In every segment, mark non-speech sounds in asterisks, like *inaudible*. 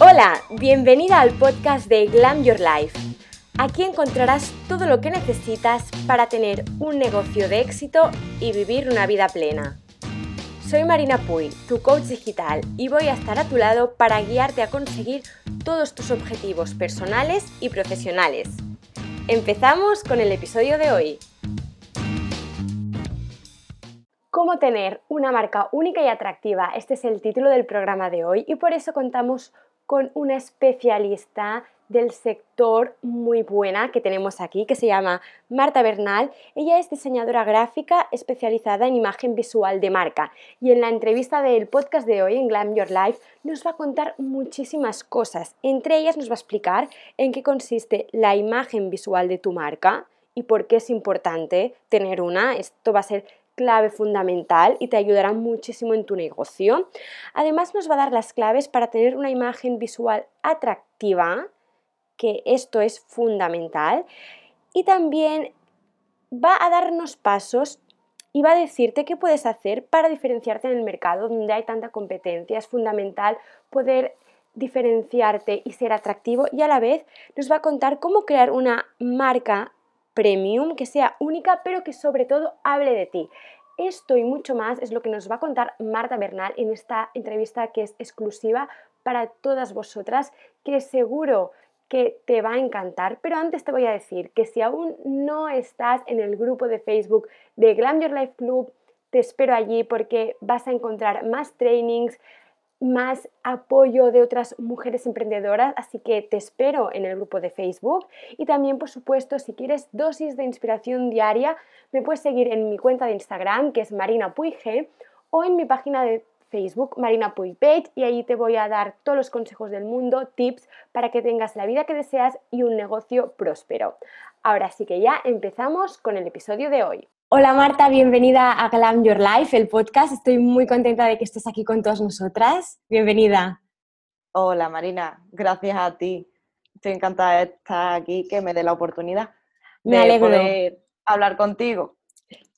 Hola, bienvenida al podcast de Glam Your Life. Aquí encontrarás todo lo que necesitas para tener un negocio de éxito y vivir una vida plena. Soy Marina Puy, tu coach digital, y voy a estar a tu lado para guiarte a conseguir todos tus objetivos personales y profesionales. Empezamos con el episodio de hoy. ¿Cómo tener una marca única y atractiva? Este es el título del programa de hoy y por eso contamos con una especialista del sector muy buena que tenemos aquí, que se llama Marta Bernal. Ella es diseñadora gráfica especializada en imagen visual de marca y en la entrevista del podcast de hoy en Glam Your Life nos va a contar muchísimas cosas. Entre ellas nos va a explicar en qué consiste la imagen visual de tu marca y por qué es importante tener una. Esto va a ser clave fundamental y te ayudará muchísimo en tu negocio. Además nos va a dar las claves para tener una imagen visual atractiva, que esto es fundamental. Y también va a darnos pasos y va a decirte qué puedes hacer para diferenciarte en el mercado donde hay tanta competencia. Es fundamental poder diferenciarte y ser atractivo y a la vez nos va a contar cómo crear una marca premium, que sea única, pero que sobre todo hable de ti. Esto y mucho más es lo que nos va a contar Marta Bernal en esta entrevista que es exclusiva para todas vosotras, que seguro que te va a encantar. Pero antes te voy a decir que si aún no estás en el grupo de Facebook de Glam Your Life Club, te espero allí porque vas a encontrar más trainings, más apoyo de otras mujeres emprendedoras, así que te espero en el grupo de Facebook y también, por supuesto, si quieres dosis de inspiración diaria, me puedes seguir en mi cuenta de Instagram, que es Marina Puige, o en mi página de Facebook, Marina Puig y ahí te voy a dar todos los consejos del mundo, tips para que tengas la vida que deseas y un negocio próspero. Ahora sí que ya empezamos con el episodio de hoy. Hola Marta, bienvenida a Glam Your Life, el podcast. Estoy muy contenta de que estés aquí con todas nosotras. Bienvenida. Hola Marina, gracias a ti. Estoy encantada de estar aquí, que me dé la oportunidad de poder hablar contigo.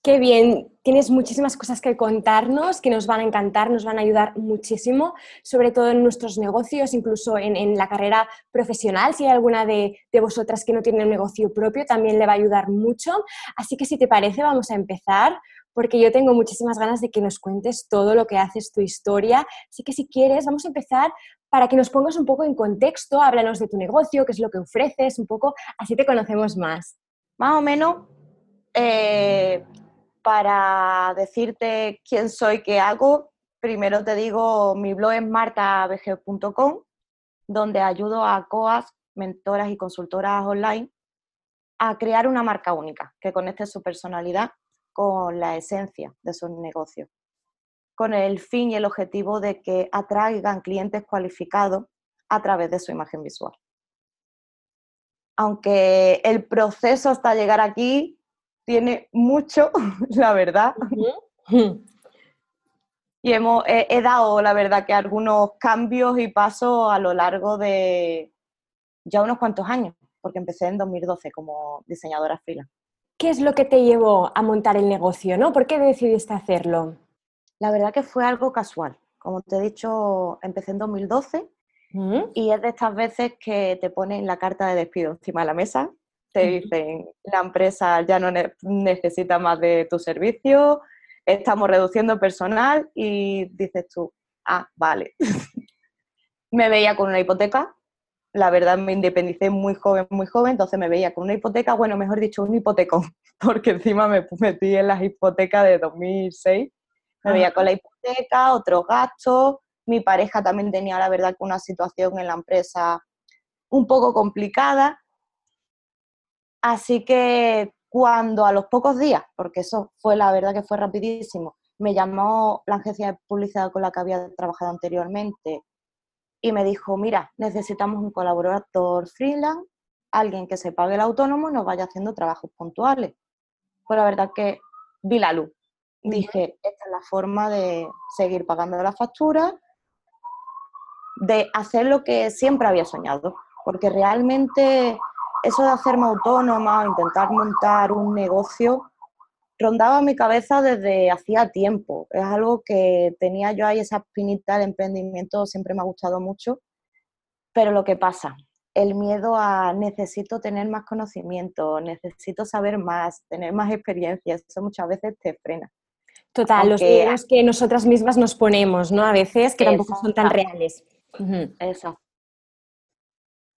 Qué bien, tienes muchísimas cosas que contarnos que nos van a encantar, nos van a ayudar muchísimo, sobre todo en nuestros negocios, incluso en, la carrera profesional. Si hay alguna de, vosotras que no tiene un negocio propio, también le va a ayudar mucho. Así que si te parece, vamos a empezar, porque yo tengo muchísimas ganas de que nos cuentes todo lo que haces, tu historia. Así que si quieres, vamos a empezar para que nos pongas un poco en contexto, háblanos de tu negocio, qué es lo que ofreces, un poco, así te conocemos más. Más o menos. Eh para decirte quién soy, qué hago, primero te digo, mi blog es martabg.com, donde ayudo a COAS, mentoras y consultoras online a crear una marca única que conecte su personalidad con la esencia de su negocio, con el fin y el objetivo de que atraigan clientes cualificados a través de su imagen visual. Aunque el proceso hasta llegar aquí tiene mucho, *laughs* la verdad. Y hemos, he, dado, la verdad, que algunos cambios y pasos a lo largo de ya unos cuantos años, porque empecé en 2012 como diseñadora freelance. ¿Qué es lo que te llevó a montar el negocio, no? ¿Por qué decidiste hacerlo? La verdad que fue algo casual. Como te he dicho, empecé en 2012 y es de estas veces que te ponen la carta de despido encima de la mesa te dicen, la empresa ya no necesita más de tu servicio, estamos reduciendo personal y dices tú, ah, vale. *laughs* me veía con una hipoteca, la verdad me independicé muy joven, muy joven, entonces me veía con una hipoteca, bueno, mejor dicho, un hipotecón, *laughs* porque encima me metí en las hipotecas de 2006, me veía con la hipoteca, otros gastos, mi pareja también tenía, la verdad, una situación en la empresa un poco complicada, Así que cuando a los pocos días, porque eso fue la verdad que fue rapidísimo, me llamó la agencia de publicidad con la que había trabajado anteriormente y me dijo, mira, necesitamos un colaborador freelance, alguien que se pague el autónomo y nos vaya haciendo trabajos puntuales. Pues la verdad que vi la luz. Dije, esta es la forma de seguir pagando la factura, de hacer lo que siempre había soñado, porque realmente eso de hacerme autónoma, intentar montar un negocio, rondaba mi cabeza desde hacía tiempo. Es algo que tenía yo ahí, esa espinita de emprendimiento siempre me ha gustado mucho. Pero lo que pasa, el miedo a necesito tener más conocimiento, necesito saber más, tener más experiencia, eso muchas veces te frena. Total, los miedos que nosotras mismas nos ponemos, ¿no? A veces que tampoco son tan reales. Exacto.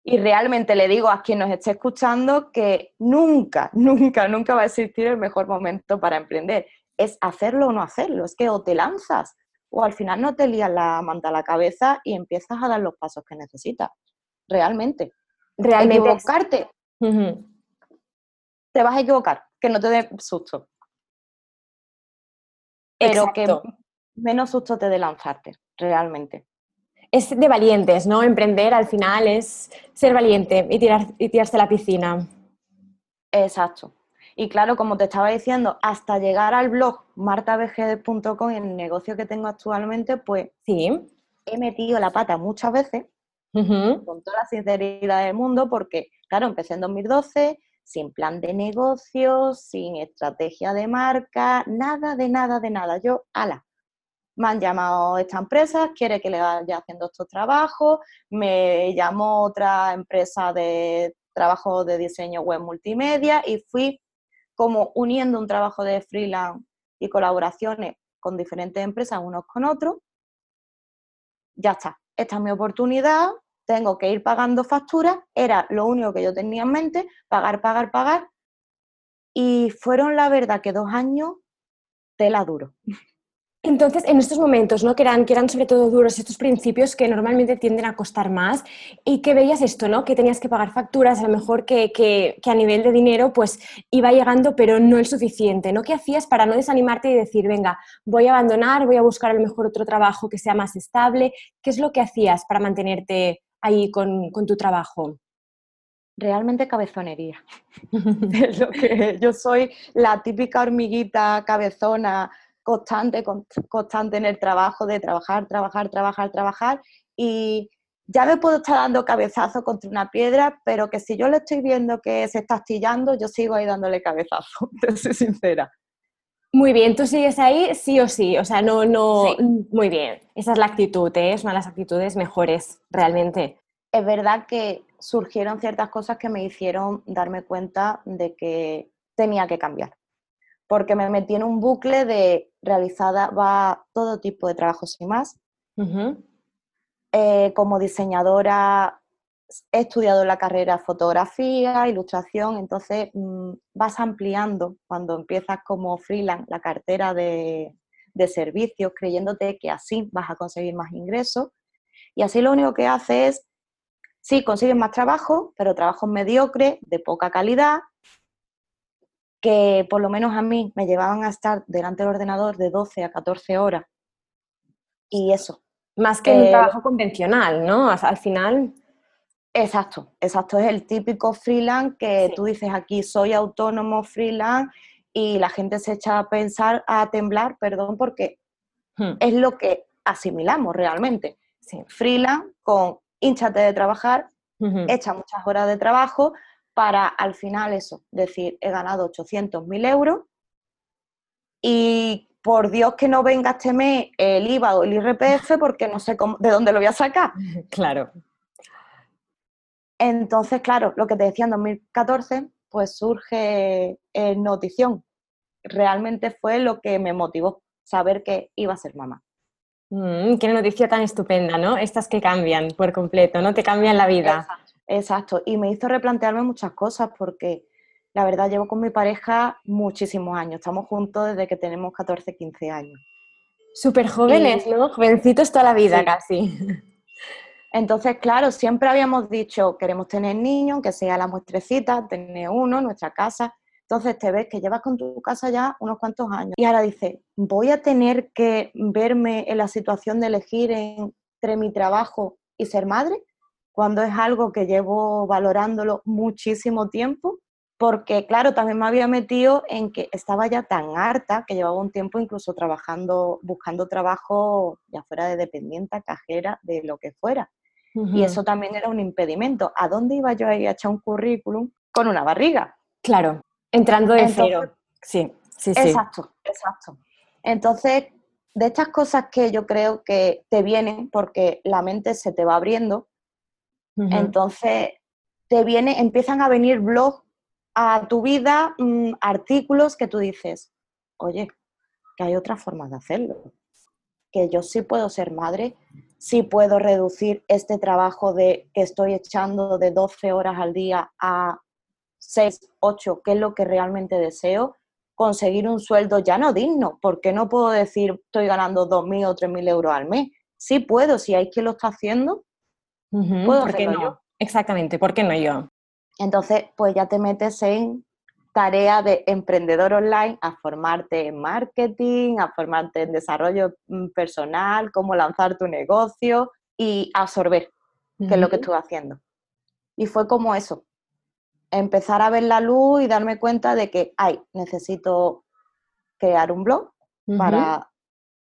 Y realmente le digo a quien nos esté escuchando que nunca, *laughs* nunca, nunca va a existir el mejor momento para emprender. Es hacerlo o no hacerlo. Es que o te lanzas o al final no te lías la manta a la cabeza y empiezas a dar los pasos que necesitas. Realmente. Realmente. Equivocarte. Te vas a equivocar, que no te dé susto. Pero que menos susto te dé lanzarte, realmente es de valientes, ¿no? Emprender al final es ser valiente y, tirar, y tirarse a la piscina. Exacto. Y claro, como te estaba diciendo, hasta llegar al blog martabgd.com y el negocio que tengo actualmente, pues sí. he metido la pata muchas veces, con toda la sinceridad del mundo, porque, claro, empecé en 2012, sin plan de negocios, sin estrategia de marca, nada de nada de nada. Yo, ala, me han llamado esta empresa, quiere que le vaya haciendo estos trabajos, me llamó otra empresa de trabajo de diseño web multimedia y fui como uniendo un trabajo de freelance y colaboraciones con diferentes empresas unos con otros. Ya está, esta es mi oportunidad, tengo que ir pagando facturas, era lo único que yo tenía en mente, pagar, pagar, pagar. Y fueron la verdad que dos años tela duro. Entonces, en estos momentos, ¿no? Que eran, que eran sobre todo duros estos principios que normalmente tienden a costar más y que veías esto, ¿no? Que tenías que pagar facturas, a lo mejor que, que, a nivel de dinero pues iba llegando, pero no el suficiente, ¿no? ¿Qué hacías para no desanimarte y decir, venga, voy a abandonar, voy a buscar a lo mejor otro trabajo que sea más estable? ¿Qué es lo que hacías para mantenerte ahí con, con tu trabajo? realmente cabezonería. *laughs* es lo que yo soy la típica hormiguita cabezona constante, constante en el trabajo, de trabajar, trabajar, trabajar, trabajar. Y ya me puedo estar dando cabezazo contra una piedra, pero que si yo le estoy viendo que se está astillando, yo sigo ahí dándole cabezazo, *laughs* te soy sincera. Muy bien, tú sigues ahí sí o sí, o sea, no, no, muy bien. Esa es la actitud, ¿eh? es una de las actitudes mejores, realmente. Es verdad que surgieron ciertas cosas que me hicieron darme cuenta de que tenía que cambiar porque me metí en un bucle de realizada va todo tipo de trabajos y más. Eh, como diseñadora he estudiado la carrera fotografía, ilustración, entonces mm, vas ampliando cuando empiezas como freelance la cartera de, de, servicios, creyéndote que así vas a conseguir más ingresos. Y así lo único que hace es, sí, consigues más trabajo, pero trabajos mediocres, de poca calidad, que por lo menos a mí me llevaban a estar delante del ordenador de 12 a 14 horas. Y eso. Más que un trabajo convencional, ¿no? Al final. Exacto, exacto. Es el típico freelance que tú dices aquí, soy autónomo freelance y la gente se echa a pensar, a temblar, perdón, porque hmm. es lo que asimilamos realmente. Freelance con hinchate de trabajar, echa muchas horas de trabajo, para al final eso, decir, he ganado 800.000 euros y por Dios que no venga este mes el IVA o el IRPF porque no sé cómo, de dónde lo voy a sacar. *laughs* Claro. Entonces, claro, lo que te decía en 2014, pues surge en Notición. Realmente fue lo que me motivó saber que iba a ser mamá. Mm, qué noticia tan estupenda, ¿no? Estas que cambian por completo, ¿no? Te cambian la vida. Exacto, y me hizo replantearme muchas cosas porque la verdad llevo con mi pareja muchísimos años, estamos juntos desde que tenemos 14, 15 años. Súper jóvenes, ¿no? Jovencitos toda la vida casi. Entonces, claro, siempre habíamos dicho, queremos tener niños, que sea la muestrecita, tener uno, nuestra casa. Entonces te ves que llevas con tu casa ya unos cuantos años. Y ahora dices, voy a tener que verme en la situación de elegir entre mi trabajo y ser madre cuando es algo que llevo valorándolo muchísimo tiempo, porque claro, también me había metido en que estaba ya tan harta que llevaba un tiempo incluso trabajando, buscando trabajo ya fuera de dependiente, cajera, de lo que fuera. Y eso también era un impedimento. ¿A dónde iba yo a ir a echar un currículum con una barriga? Claro, entrando de cero. Sí, sí, sí. Exacto, exacto. Entonces, de estas cosas que yo creo que te vienen porque la mente se te va abriendo, Entonces, te viene, empiezan a venir blogs a tu vida, mm, artículos que tú dices, oye, que hay otras formas de hacerlo. Que yo sí puedo ser madre, sí puedo reducir este trabajo de que estoy echando de 12 horas al día a 6, 8, que es lo que realmente deseo, conseguir un sueldo ya no digno, porque no puedo decir estoy ganando 2.000 o 3.000 euros al mes. Sí puedo, si hay quien lo está haciendo, puedo ¿Por qué no? Yo. Exactamente, ¿por qué no yo? Entonces, pues ya te metes en tarea de emprendedor online a formarte en marketing, a formarte en desarrollo mm, personal, cómo lanzar tu negocio y absorber, que es lo que estuve haciendo. Y fue como eso, empezar a ver la luz y darme cuenta de que, ay, necesito crear un blog para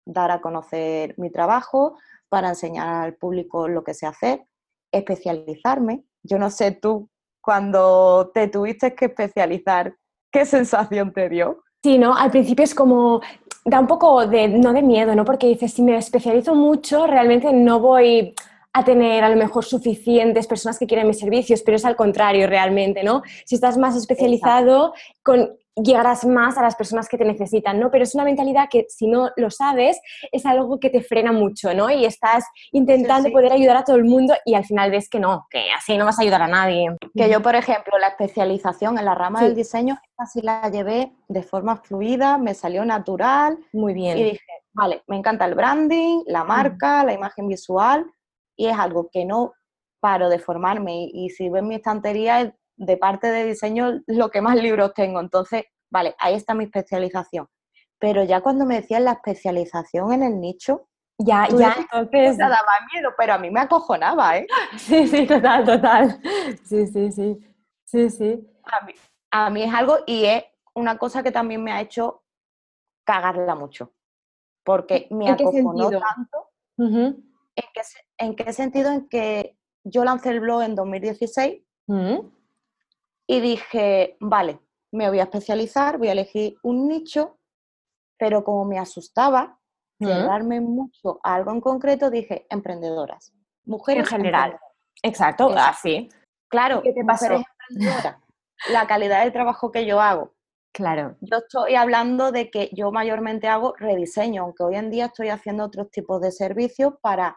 dar a conocer mi trabajo, para enseñar al público lo que sé hacer, especializarme. Yo no sé tú, cuando te tuviste que especializar, ¿qué sensación te dio? Sí, ¿no? Al principio es como, da un poco de, no de miedo, ¿no? Porque dices, si me especializo mucho, realmente no voy a tener a lo mejor suficientes personas que quieren mis servicios, pero es al contrario realmente, ¿no? Si estás más especializado, con, llegarás más a las personas que te necesitan, ¿no? Pero es una mentalidad que si no lo sabes, es algo que te frena mucho, ¿no? Y estás intentando poder ayudar a todo el mundo y al final ves que no, que así no vas a ayudar a nadie. Que yo, por ejemplo, la especialización en la rama del diseño, así la llevé de forma fluida, me salió natural. Muy bien. Y dije, vale, me encanta el branding, la marca, la imagen visual, y es algo que no paro de formarme y, si ven mi estantería de parte de diseño lo que más libros tengo, entonces, vale, ahí está mi especialización. Pero ya cuando me decían la especialización en el nicho, ya, ya, entonces... Me daba miedo, pero a mí me acojonaba, ¿eh? Sí, sí, total, total. Sí, sí, sí. Sí, sí. A mí, a mí es algo y es una cosa que también me ha hecho cagarla mucho. Porque me acojonó tanto. ¿En qué, sentido? En que yo lancé el blog en 2016 mm. Y dije, vale, me voy a especializar, voy a elegir un nicho, pero como me asustaba cerrarme mucho a algo en concreto, dije emprendedoras, mujeres en general. Exacto, así. Claro, ¿Qué te mujeres emprendedoras. La calidad del trabajo que yo hago. Claro. Yo estoy hablando de que yo mayormente hago rediseño, aunque hoy en día estoy haciendo otros tipos de servicios para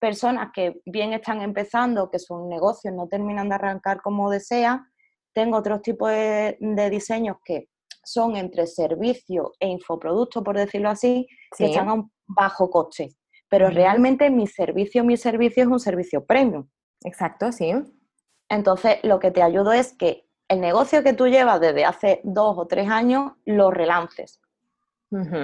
personas que bien están empezando, que sus negocios no terminan de arrancar como desean. Tengo otros tipos de, diseños que son entre servicio e infoproducto, por decirlo así, que están a un bajo coste. Pero realmente mi servicio, mi servicio es un servicio premium. Exacto, sí. Entonces, lo que te ayudo es que el negocio que tú llevas desde hace dos o tres años lo relances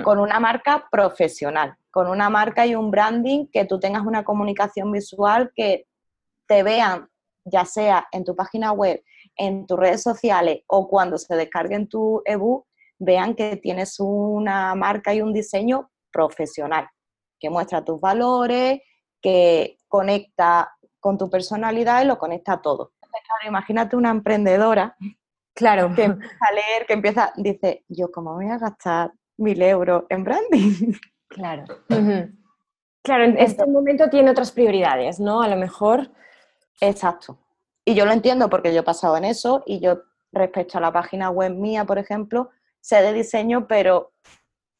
con una marca profesional, con una marca y un branding que tú tengas una comunicación visual que te vean, ya sea en tu página web, en tus redes sociales o cuando se descarguen tu ebook, vean que tienes una marca y un diseño profesional, que muestra tus valores, que conecta con tu personalidad y lo conecta todo. imagínate una emprendedora claro. que empieza a leer, que empieza, dice, yo cómo voy a gastar mil euros en branding. Claro. *laughs* Claro, en este momento tiene otras prioridades, ¿no? A lo mejor. Exacto. Y yo lo entiendo porque yo he pasado en eso y yo respecto a la página web mía, por ejemplo, sé de diseño, pero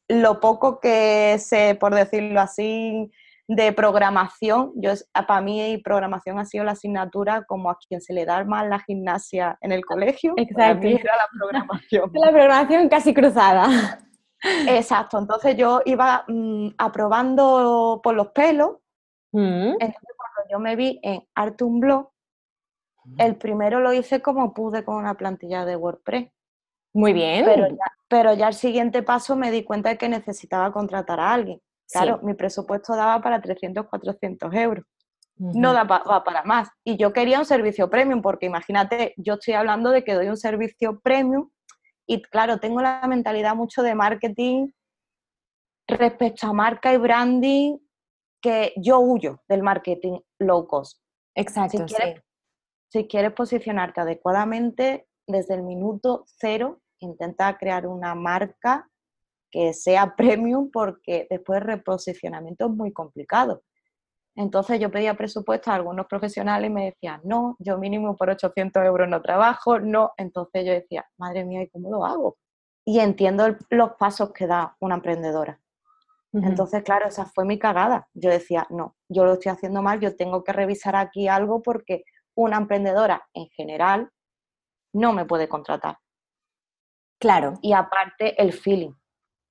lo poco que sé, por decirlo así, de programación, yo para mí programación ha sido la asignatura como a quien se le da más la gimnasia en el colegio. Exacto. era la programación. *laughs* La programación casi cruzada. Exacto, entonces yo iba mm, aprobando por los pelos. Mm. Entonces cuando yo me vi en Artum Blog, el primero lo hice como pude con una plantilla de WordPress. Muy bien. Pero ya, el siguiente paso me di cuenta de que necesitaba contratar a alguien. Claro, mi presupuesto daba para 300, 400 euros. No daba para más. Y yo quería un servicio premium, porque imagínate, yo estoy hablando de que doy un servicio premium y claro, tengo la mentalidad mucho de marketing respecto a marca y branding, que yo huyo del marketing low cost. Exacto. Si quieres, si quieres posicionarte adecuadamente, desde el minuto cero, intenta crear una marca que sea *laughs* premium porque después el reposicionamiento es muy complicado. Entonces yo pedía presupuesto a algunos profesionales y me decían, no, yo mínimo por 800 euros no trabajo, no. Entonces yo decía, madre mía, ¿y cómo lo hago? Y entiendo los pasos que da una emprendedora. Entonces, claro, esa fue mi cagada. Yo decía, no, yo lo estoy haciendo mal, yo tengo que revisar aquí algo porque una emprendedora en general no me puede contratar. Claro. Y aparte, el feeling.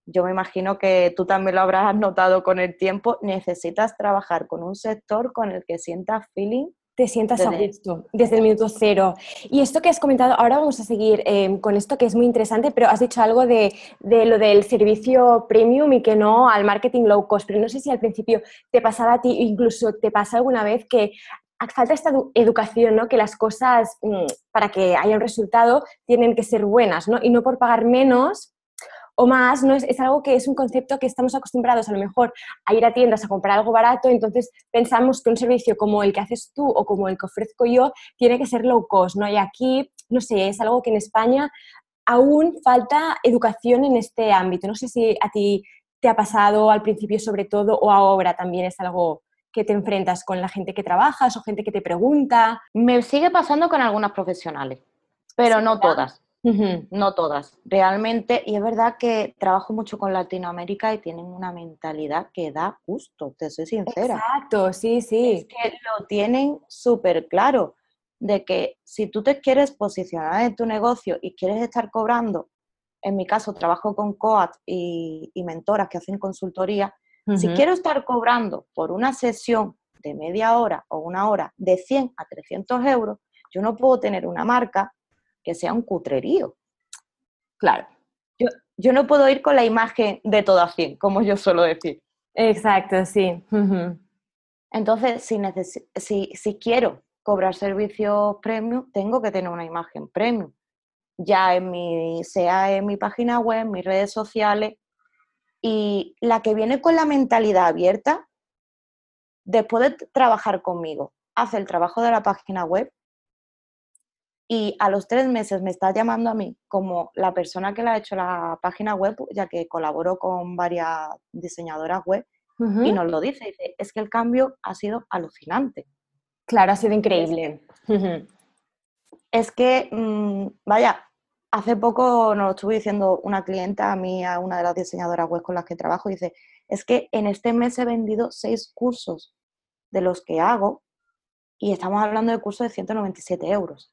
Yo me imagino que tú también lo habrás notado con el tiempo. Necesitas trabajar con un sector con el que sientas feeling te sientas a gusto desde el minuto cero. Y esto que has comentado, ahora vamos a seguir em, con esto que es muy interesante, pero has dicho algo de, de, lo del servicio premium y que no al marketing low cost, pero no sé si al principio te pasaba a ti, incluso te pasa alguna vez que falta esta educación, ¿no? Que las cosas, mm, para que haya un resultado, tienen que ser buenas, ¿no? Y no por pagar menos o más, ¿no? Es, algo que es un concepto que estamos acostumbrados a lo mejor a ir a tiendas a comprar algo barato, entonces pensamos que un servicio como el que haces tú o como el que ofrezco yo tiene que ser low cost, ¿no? Y aquí, no sé, es algo que en España aún falta educación en este ámbito. No sé si a ti te ha pasado al principio sobre todo o ahora también es algo que te enfrentas con la gente que trabajas o gente que te pregunta. Me sigue pasando con algunas profesionales, pero no todas. No todas, realmente, y es verdad que trabajo mucho con Latinoamérica y tienen una mentalidad que da gusto, te soy sincera. Exacto, sí, sí. Es que lo tienen súper claro, de que si tú te quieres posicionar en tu negocio y quieres estar cobrando, en mi caso trabajo con COAT y, mentoras que hacen consultoría, si quiero estar cobrando por una sesión de media hora o una hora de 100 a 300 euros, yo no puedo tener una marca que sea un cutrerío. Claro. Yo, yo no puedo ir con la imagen de todo a 100, como yo suelo decir. Exacto, sí. Entonces, si, si, si quiero cobrar servicios premium, tengo que tener una imagen premium. Ya en mi, sea en mi página web, en mis redes sociales. Y la que viene con la mentalidad abierta, después de trabajar conmigo, hace el trabajo de la página web, y a los tres meses me está llamando a mí como la persona que le ha hecho la página web, ya que colaboro con varias diseñadoras web, y nos lo dice, dice, es que el cambio ha sido alucinante. Claro, ha sido increíble. Es que, mm, vaya, hace poco nos lo estuvo diciendo una clienta a mí, a una de las diseñadoras web con las que trabajo, dice, es que en este mes he vendido seis cursos de los que hago y estamos hablando de cursos de 197 euros.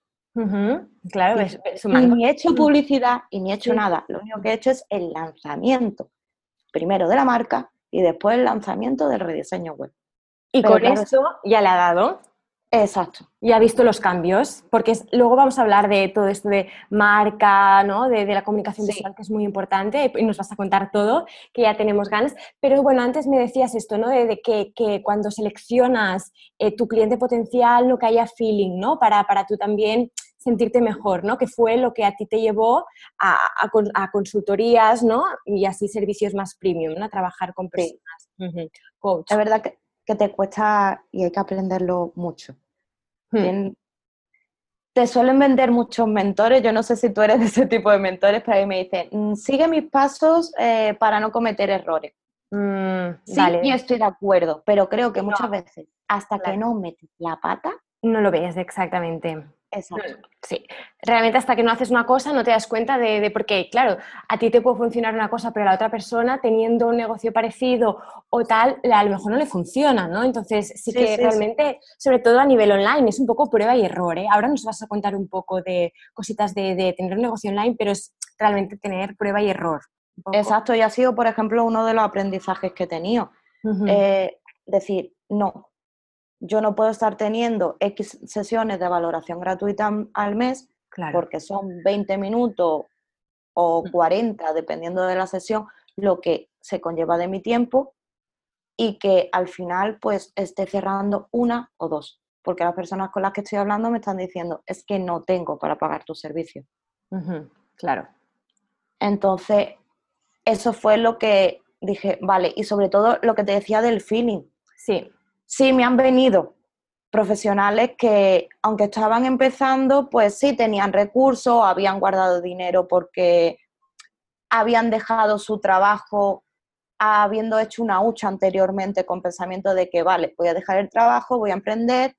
Claro, Y ni he hecho publicidad y ni he hecho nada. Lo único que he hecho es el lanzamiento, primero de la marca y después el lanzamiento del rediseño web. Y con eso ya le ha dado. Exacto. Y ha visto los cambios, porque luego vamos a hablar de todo esto de marca, ¿no? de, la comunicación visual, que es muy importante, y nos vas a contar todo, que ya tenemos ganas. Pero bueno, antes me decías esto, ¿no? De, que, cuando seleccionas eh, tu cliente potencial, no que haya feeling, ¿no? Para, para tú también sentirte mejor, ¿no? Que fue lo que a ti te llevó a, a, consultorías, ¿no? Y así servicios más premium, ¿no? A trabajar con personas. Coach. La verdad que, que, te cuesta y hay que aprenderlo mucho. Hmm. te suelen vender muchos mentores, yo no sé si tú eres de ese tipo de mentores, pero ahí me dicen, mm, sigue mis pasos eh, para no cometer errores. Mm, sí, yo estoy de acuerdo, pero creo que muchas veces, hasta que no metes la pata, no lo ves exactamente. Exacto. Sí, realmente hasta que no haces una cosa no te das cuenta de, de por qué. Claro, a ti te puede funcionar una cosa, pero a la otra persona teniendo un negocio parecido o tal, a lo mejor no le funciona, ¿no? Entonces sí, que realmente, sobre todo a nivel online, es un poco prueba y error. ¿eh? Ahora nos vas a contar un poco de cositas de, tener un negocio online, pero es realmente tener prueba y error. Exacto, y ha sido, por ejemplo, uno de los aprendizajes que he tenido. Eh, decir, no, yo no puedo estar teniendo X sesiones de valoración gratuita al mes porque son 20 minutos o 40, mm. dependiendo de la sesión, lo que se conlleva de mi tiempo y que al final pues esté cerrando una o dos, porque las personas con las que estoy hablando me están diciendo, es que no tengo para pagar tu servicio. Claro. Entonces, eso fue lo que dije, vale, y sobre todo lo que te decía del feeling. Sí. Sí, me han venido profesionales que, aunque estaban empezando, pues sí tenían recursos, habían guardado dinero porque habían dejado su trabajo habiendo hecho una hucha anteriormente con pensamiento de que, vale, voy a dejar el trabajo, voy a emprender,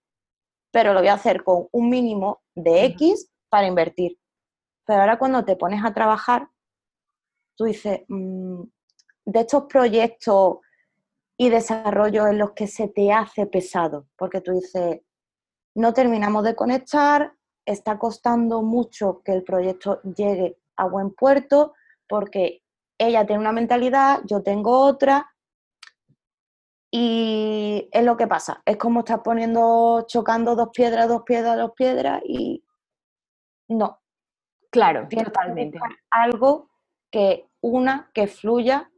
pero lo voy a hacer con un mínimo de X para invertir. Pero ahora cuando te pones a trabajar, tú dices, mm, de estos proyectos y desarrollos en los que se te hace pesado, porque tú dices, no terminamos de conectar, está costando mucho que el proyecto llegue a buen puerto, porque ella tiene una mentalidad, yo tengo otra, y es lo que pasa, es como estás poniendo, chocando dos piedras, dos piedras, dos piedras, y no. Claro, totalmente. Algo que una que fluya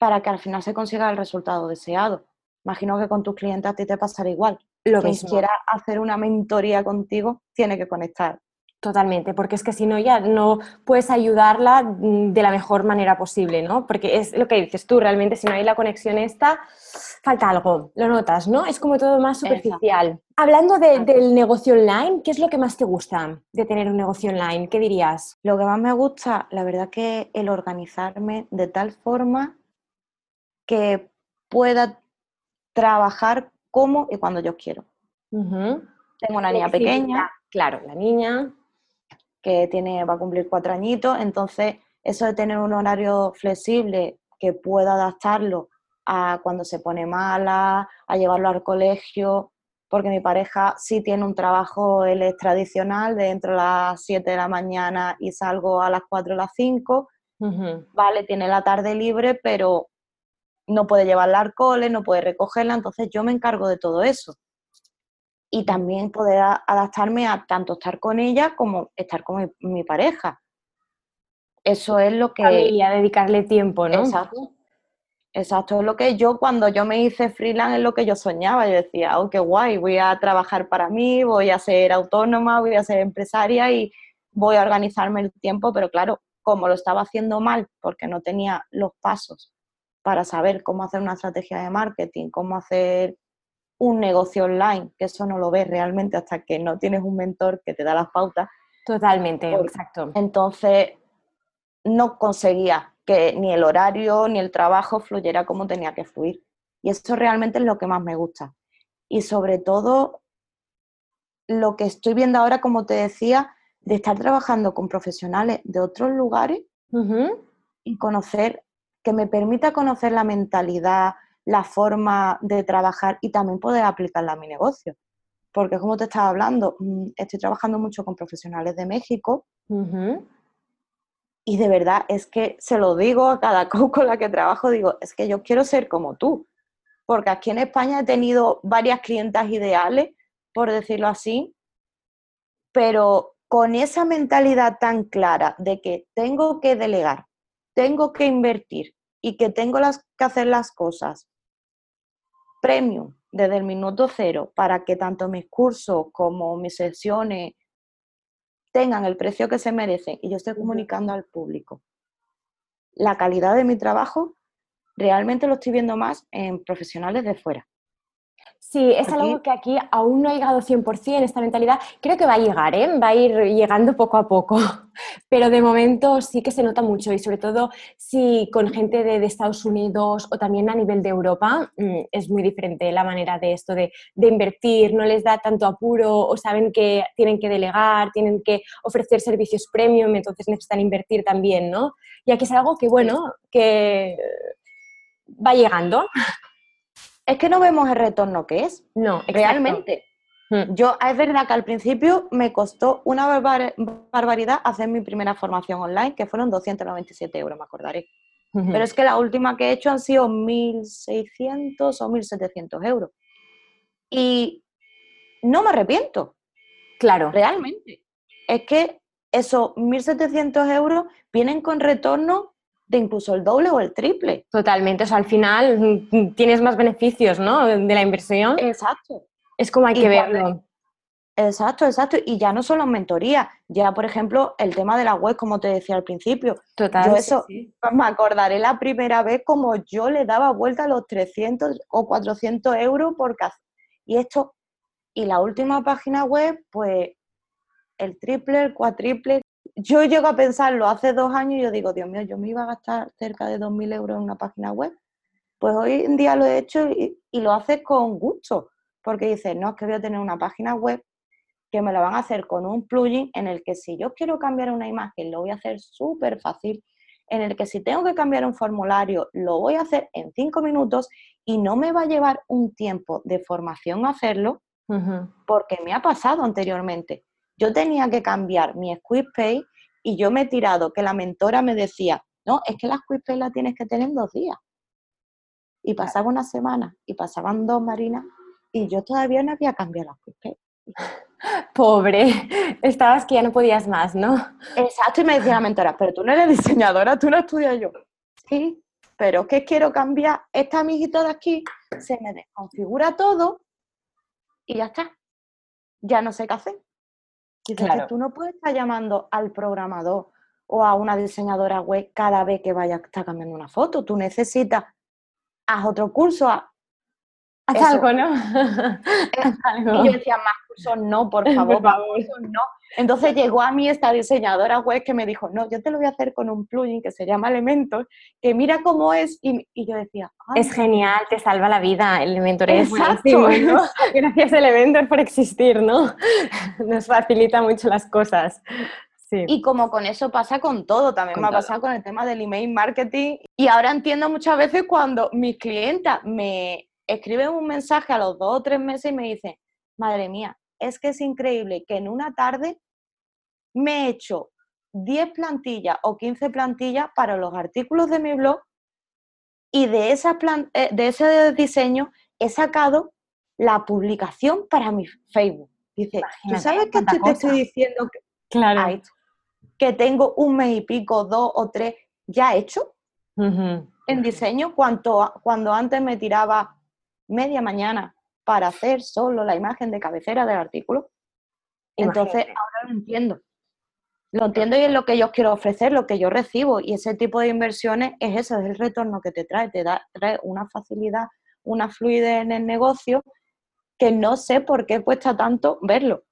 para que al final se consiga el resultado deseado. Imagino que con tus clientes a ti te pasará igual. Lo que quiera hacer una mentoría contigo tiene que conectar Totalmente, porque es que si no ya no puedes ayudarla mm, de la mejor manera posible, ¿no? Porque es lo que dices tú, realmente si no hay la conexión esta, falta algo, lo notas, ¿no? Es como todo más superficial. Hablando del negocio online, ¿qué es lo que más te gusta de tener un negocio online? ¿Qué dirías? Lo que más me gusta, la verdad que el organizarme de tal forma que pueda trabajar como y cuando yo quiero. Tengo una niña pequeña. Claro, la niña que tiene, va a cumplir cuatro añitos, entonces eso de tener un horario flexible que pueda adaptarlo a cuando se pone mala, a llevarlo al colegio, porque mi pareja sí tiene un trabajo, él es tradicional, de dentro de las 7 de la mañana y salgo a las 4 o las 5, vale, tiene la tarde libre, pero no puede llevarla al cole, no puede recogerla, entonces yo me encargo de todo eso y también poder adaptarme a tanto estar con ella como estar con mi, pareja. Eso es lo que... a dedicarle tiempo, ¿no? Exacto. Exacto, es lo que yo cuando yo me hice freelance es lo que yo soñaba. Yo decía, oh, qué guay, voy a trabajar para mí, voy a ser autónoma, voy a ser empresaria y voy a organizarme el tiempo, pero claro, como lo estaba haciendo mal porque no tenía los pasos para saber cómo hacer una estrategia de marketing, cómo hacer un negocio online, que eso no lo ves realmente hasta que no tienes un mentor que te da las pautas. Totalmente, exacto. Entonces, no conseguía que ni el horario ni el trabajo fluyera como tenía que fluir. Y eso realmente es lo que más me gusta. Y sobre todo, lo que estoy viendo ahora, como te decía, de estar trabajando con profesionales de otros lugares y conocer, que me permita conocer la mentalidad, la forma de trabajar y también poder aplicarla a mi negocio. Porque como te estaba hablando, mm, estoy trabajando mucho con profesionales de México y de verdad es que se lo digo a cada *laughs* con la que trabajo, digo, es que yo quiero ser como tú. Porque aquí en España he tenido varias clientas ideales, por decirlo así, pero con esa mentalidad tan clara de que tengo que delegar, tengo que invertir y que tengo las, que hacer las cosas premium desde el minuto cero para que tanto mis cursos como mis sesiones tengan el precio que se merecen y yo estoy comunicando al público. La calidad de mi trabajo realmente lo estoy viendo más en profesionales de fuera. Sí, es algo que aquí aún no ha llegado 100% esta mentalidad. Creo que va a llegar, ¿eh? va a ir llegando poco a poco, *laughs* pero de momento sí que se nota mucho y sobre todo si con gente de, Estados Unidos o también a nivel de Europa mm, es muy diferente la manera de esto de, invertir, no les da tanto apuro o saben que tienen que delegar, tienen que ofrecer servicios premium, entonces necesitan invertir también, ¿no? Y aquí es algo que, bueno, que va llegando *laughs* es que no vemos el retorno que es. No, realmente. Hmm. Yo, es verdad que al principio me costó una barbaridad hacer mi primera formación online, que fueron 297 euros, me acordaré. Pero es que la última que he hecho han sido 1.600 o 1.700 euros. Y no me arrepiento. Claro. Realmente. Es que esos 1.700 euros vienen con retorno de incluso el doble o el triple. Totalmente, o sea, al final mm, tienes más beneficios, ¿no? De la inversión. Exacto. Es como hay que verlo. Exacto, exacto. Y ya no solo en mentoría, ya por ejemplo el tema de la web, como te decía al principio. Total. Yo eso me acordaré la primera vez como yo le daba vuelta a los 300 o 400 euros por cada... Y esto, y la última página web, pues el triple, el cuatriple, yo llego a pensarlo hace dos años y yo digo, Dios mío, yo me iba a gastar cerca de 2.000 euros en una página web. Pues hoy en día lo he hecho y, lo haces con gusto, porque dices, no, es que voy a tener una página web que me la van a hacer con un plugin en el que si yo quiero cambiar una imagen, lo voy a hacer súper fácil, en el que si tengo que cambiar un formulario, lo voy a hacer en cinco minutos y no me va a llevar un tiempo de formación hacerlo, porque me ha pasado anteriormente. Yo tenía que cambiar mi Pay y yo me he tirado que la mentora me decía, no, es que la Pay la tienes que tener en dos días. Y pasaba una semana y pasaban dos marinas y yo todavía no había cambiado la Pay. *laughs* Pobre, estabas que ya no podías más, ¿no? Exacto, y me decía la mentora, pero tú no eres diseñadora, tú no estudias yo. Sí, pero ¿qué quiero cambiar? Esta amiguita de aquí se me desconfigura todo y ya está. Ya no sé qué hacer. Que tú no puedes estar llamando al programador o a una diseñadora web cada vez que vaya a estar cambiando una foto. Tú necesitas, haz otro curso, haz, algo, ¿no? Y *laughs* yo decía, más cursos no, por favor, por favor. no. Entonces llegó a mí esta diseñadora web que me dijo, no, yo te lo voy a hacer con un plugin que se llama Elementor, que mira cómo es. Y, yo decía, es genial, te salva la vida. Elementor es buenísimo, ¿no? *laughs* Gracias Elementor por existir, ¿no? *laughs* Nos facilita mucho las cosas. Sí. Y como con eso pasa con todo, también me ha pasado con el tema del email marketing. Y ahora entiendo muchas veces cuando mis clientas me escriben un mensaje a los dos o tres meses y me dicen, madre mía, es que es increíble que en una tarde me he hecho 10 plantillas o 15 plantillas para los artículos de mi blog y de, esa eh, de ese diseño he sacado la publicación para mi Facebook. Dice, ¿tú sabes que te, estoy diciendo que, claro. que tengo un mes y pico, dos o tres ya hecho en diseño? Cuanto, cuando antes me tiraba media mañana para hacer solo la imagen de cabecera del artículo. Entonces, ahora lo entiendo. Lo entiendo y es lo que yo quiero ofrecer, lo que yo recibo. Y ese tipo de inversiones es eso, es el retorno que te trae. Te da, trae una facilidad, una fluidez en el negocio que no sé por qué cuesta tanto verlo.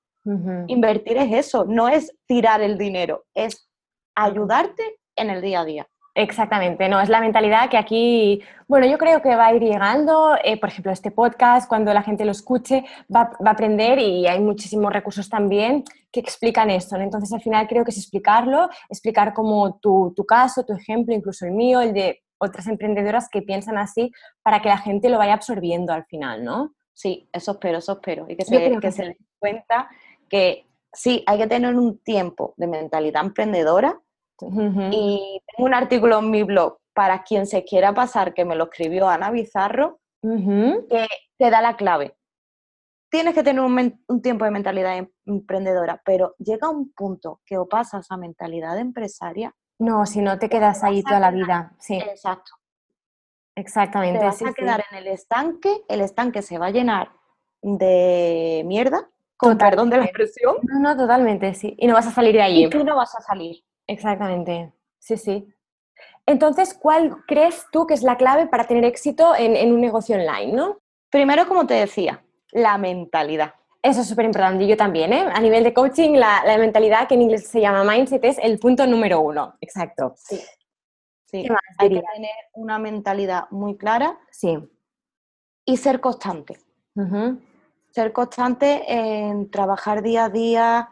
Invertir es eso, no es tirar el dinero, es ayudarte en el día a día. Exactamente, no, es la mentalidad que aquí, bueno, yo creo que va a ir llegando, eh, por ejemplo, este podcast, cuando la gente lo escuche, va, a aprender y hay muchísimos recursos también que explican esto, Entonces, al final creo que es explicarlo, explicar como tu, tu caso, tu ejemplo, incluso el mío, el de otras emprendedoras que piensan así, para que la gente lo vaya absorbiendo al final, ¿no? Sí, eso espero, eso espero. Y que se, que se den cuenta que sí, hay que tener un tiempo de mentalidad emprendedora, y tengo un artículo en mi blog para quien se quiera pasar, que me lo escribió Ana Bizarro, que te da la clave. Tienes que tener un, tiempo de mentalidad em, emprendedora, pero llega un punto que o pasas a mentalidad empresaria. No, si no te quedas ahí toda la vida. Sí. Exacto. Exactamente. Te vas a quedar en el estanque, el estanque se va a llenar de mierda, con perdón de la expresión. No, no, totalmente, sí. Y no vas a salir de allí. Y tú no vas a salir. Exactamente, sí, sí. Entonces, ¿cuál crees tú que es la clave para tener éxito en, un negocio online, no? Primero, como te decía, la mentalidad. Eso es súper importante, y yo también, ¿eh? A nivel de coaching, la, mentalidad, que en inglés se llama mindset, es el punto número uno, exacto. Sí. sí. Hay que tener una mentalidad muy clara. Sí. Y ser constante. Ser constante en trabajar día a día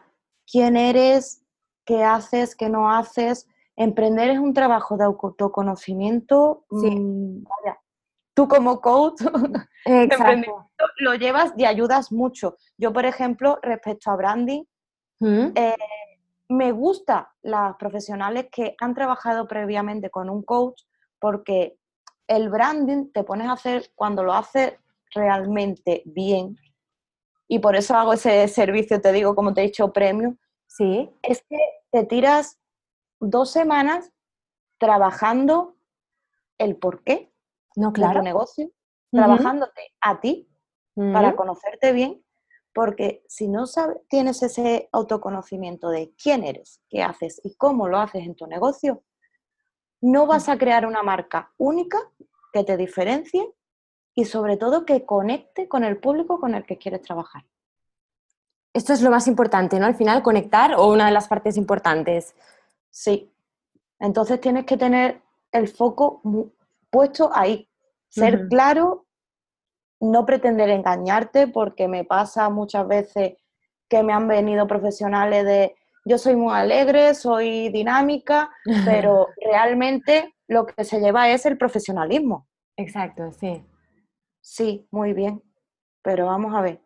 quién eres, qué haces, qué no haces. Emprender es un trabajo de autoconocimiento. Sí. Mm, tú como coach *laughs* lo llevas y ayudas mucho. Yo, por ejemplo, respecto a branding, ¿Mm? eh, me gusta las profesionales que han trabajado previamente con un coach porque el branding te pones a hacer cuando lo haces realmente bien. Y por eso hago ese servicio, te digo, como te he dicho, premio. Sí. Es que te tiras dos semanas trabajando el porqué no, claro. de tu negocio, trabajándote a ti para conocerte bien, porque si no sabes, tienes ese autoconocimiento de quién eres, qué haces y cómo lo haces en tu negocio, no vas a crear una marca única que te diferencie y sobre todo que conecte con el público con el que quieres trabajar. Esto es lo más importante, ¿no? Al final, conectar o una de las partes importantes. Sí. Entonces tienes que tener el foco puesto ahí. Ser claro, no pretender engañarte, porque me pasa muchas veces que me han venido profesionales de yo soy muy alegre, soy dinámica, *laughs* pero realmente lo que se lleva es el profesionalismo. Exacto, sí. Sí, muy bien. Pero vamos a ver,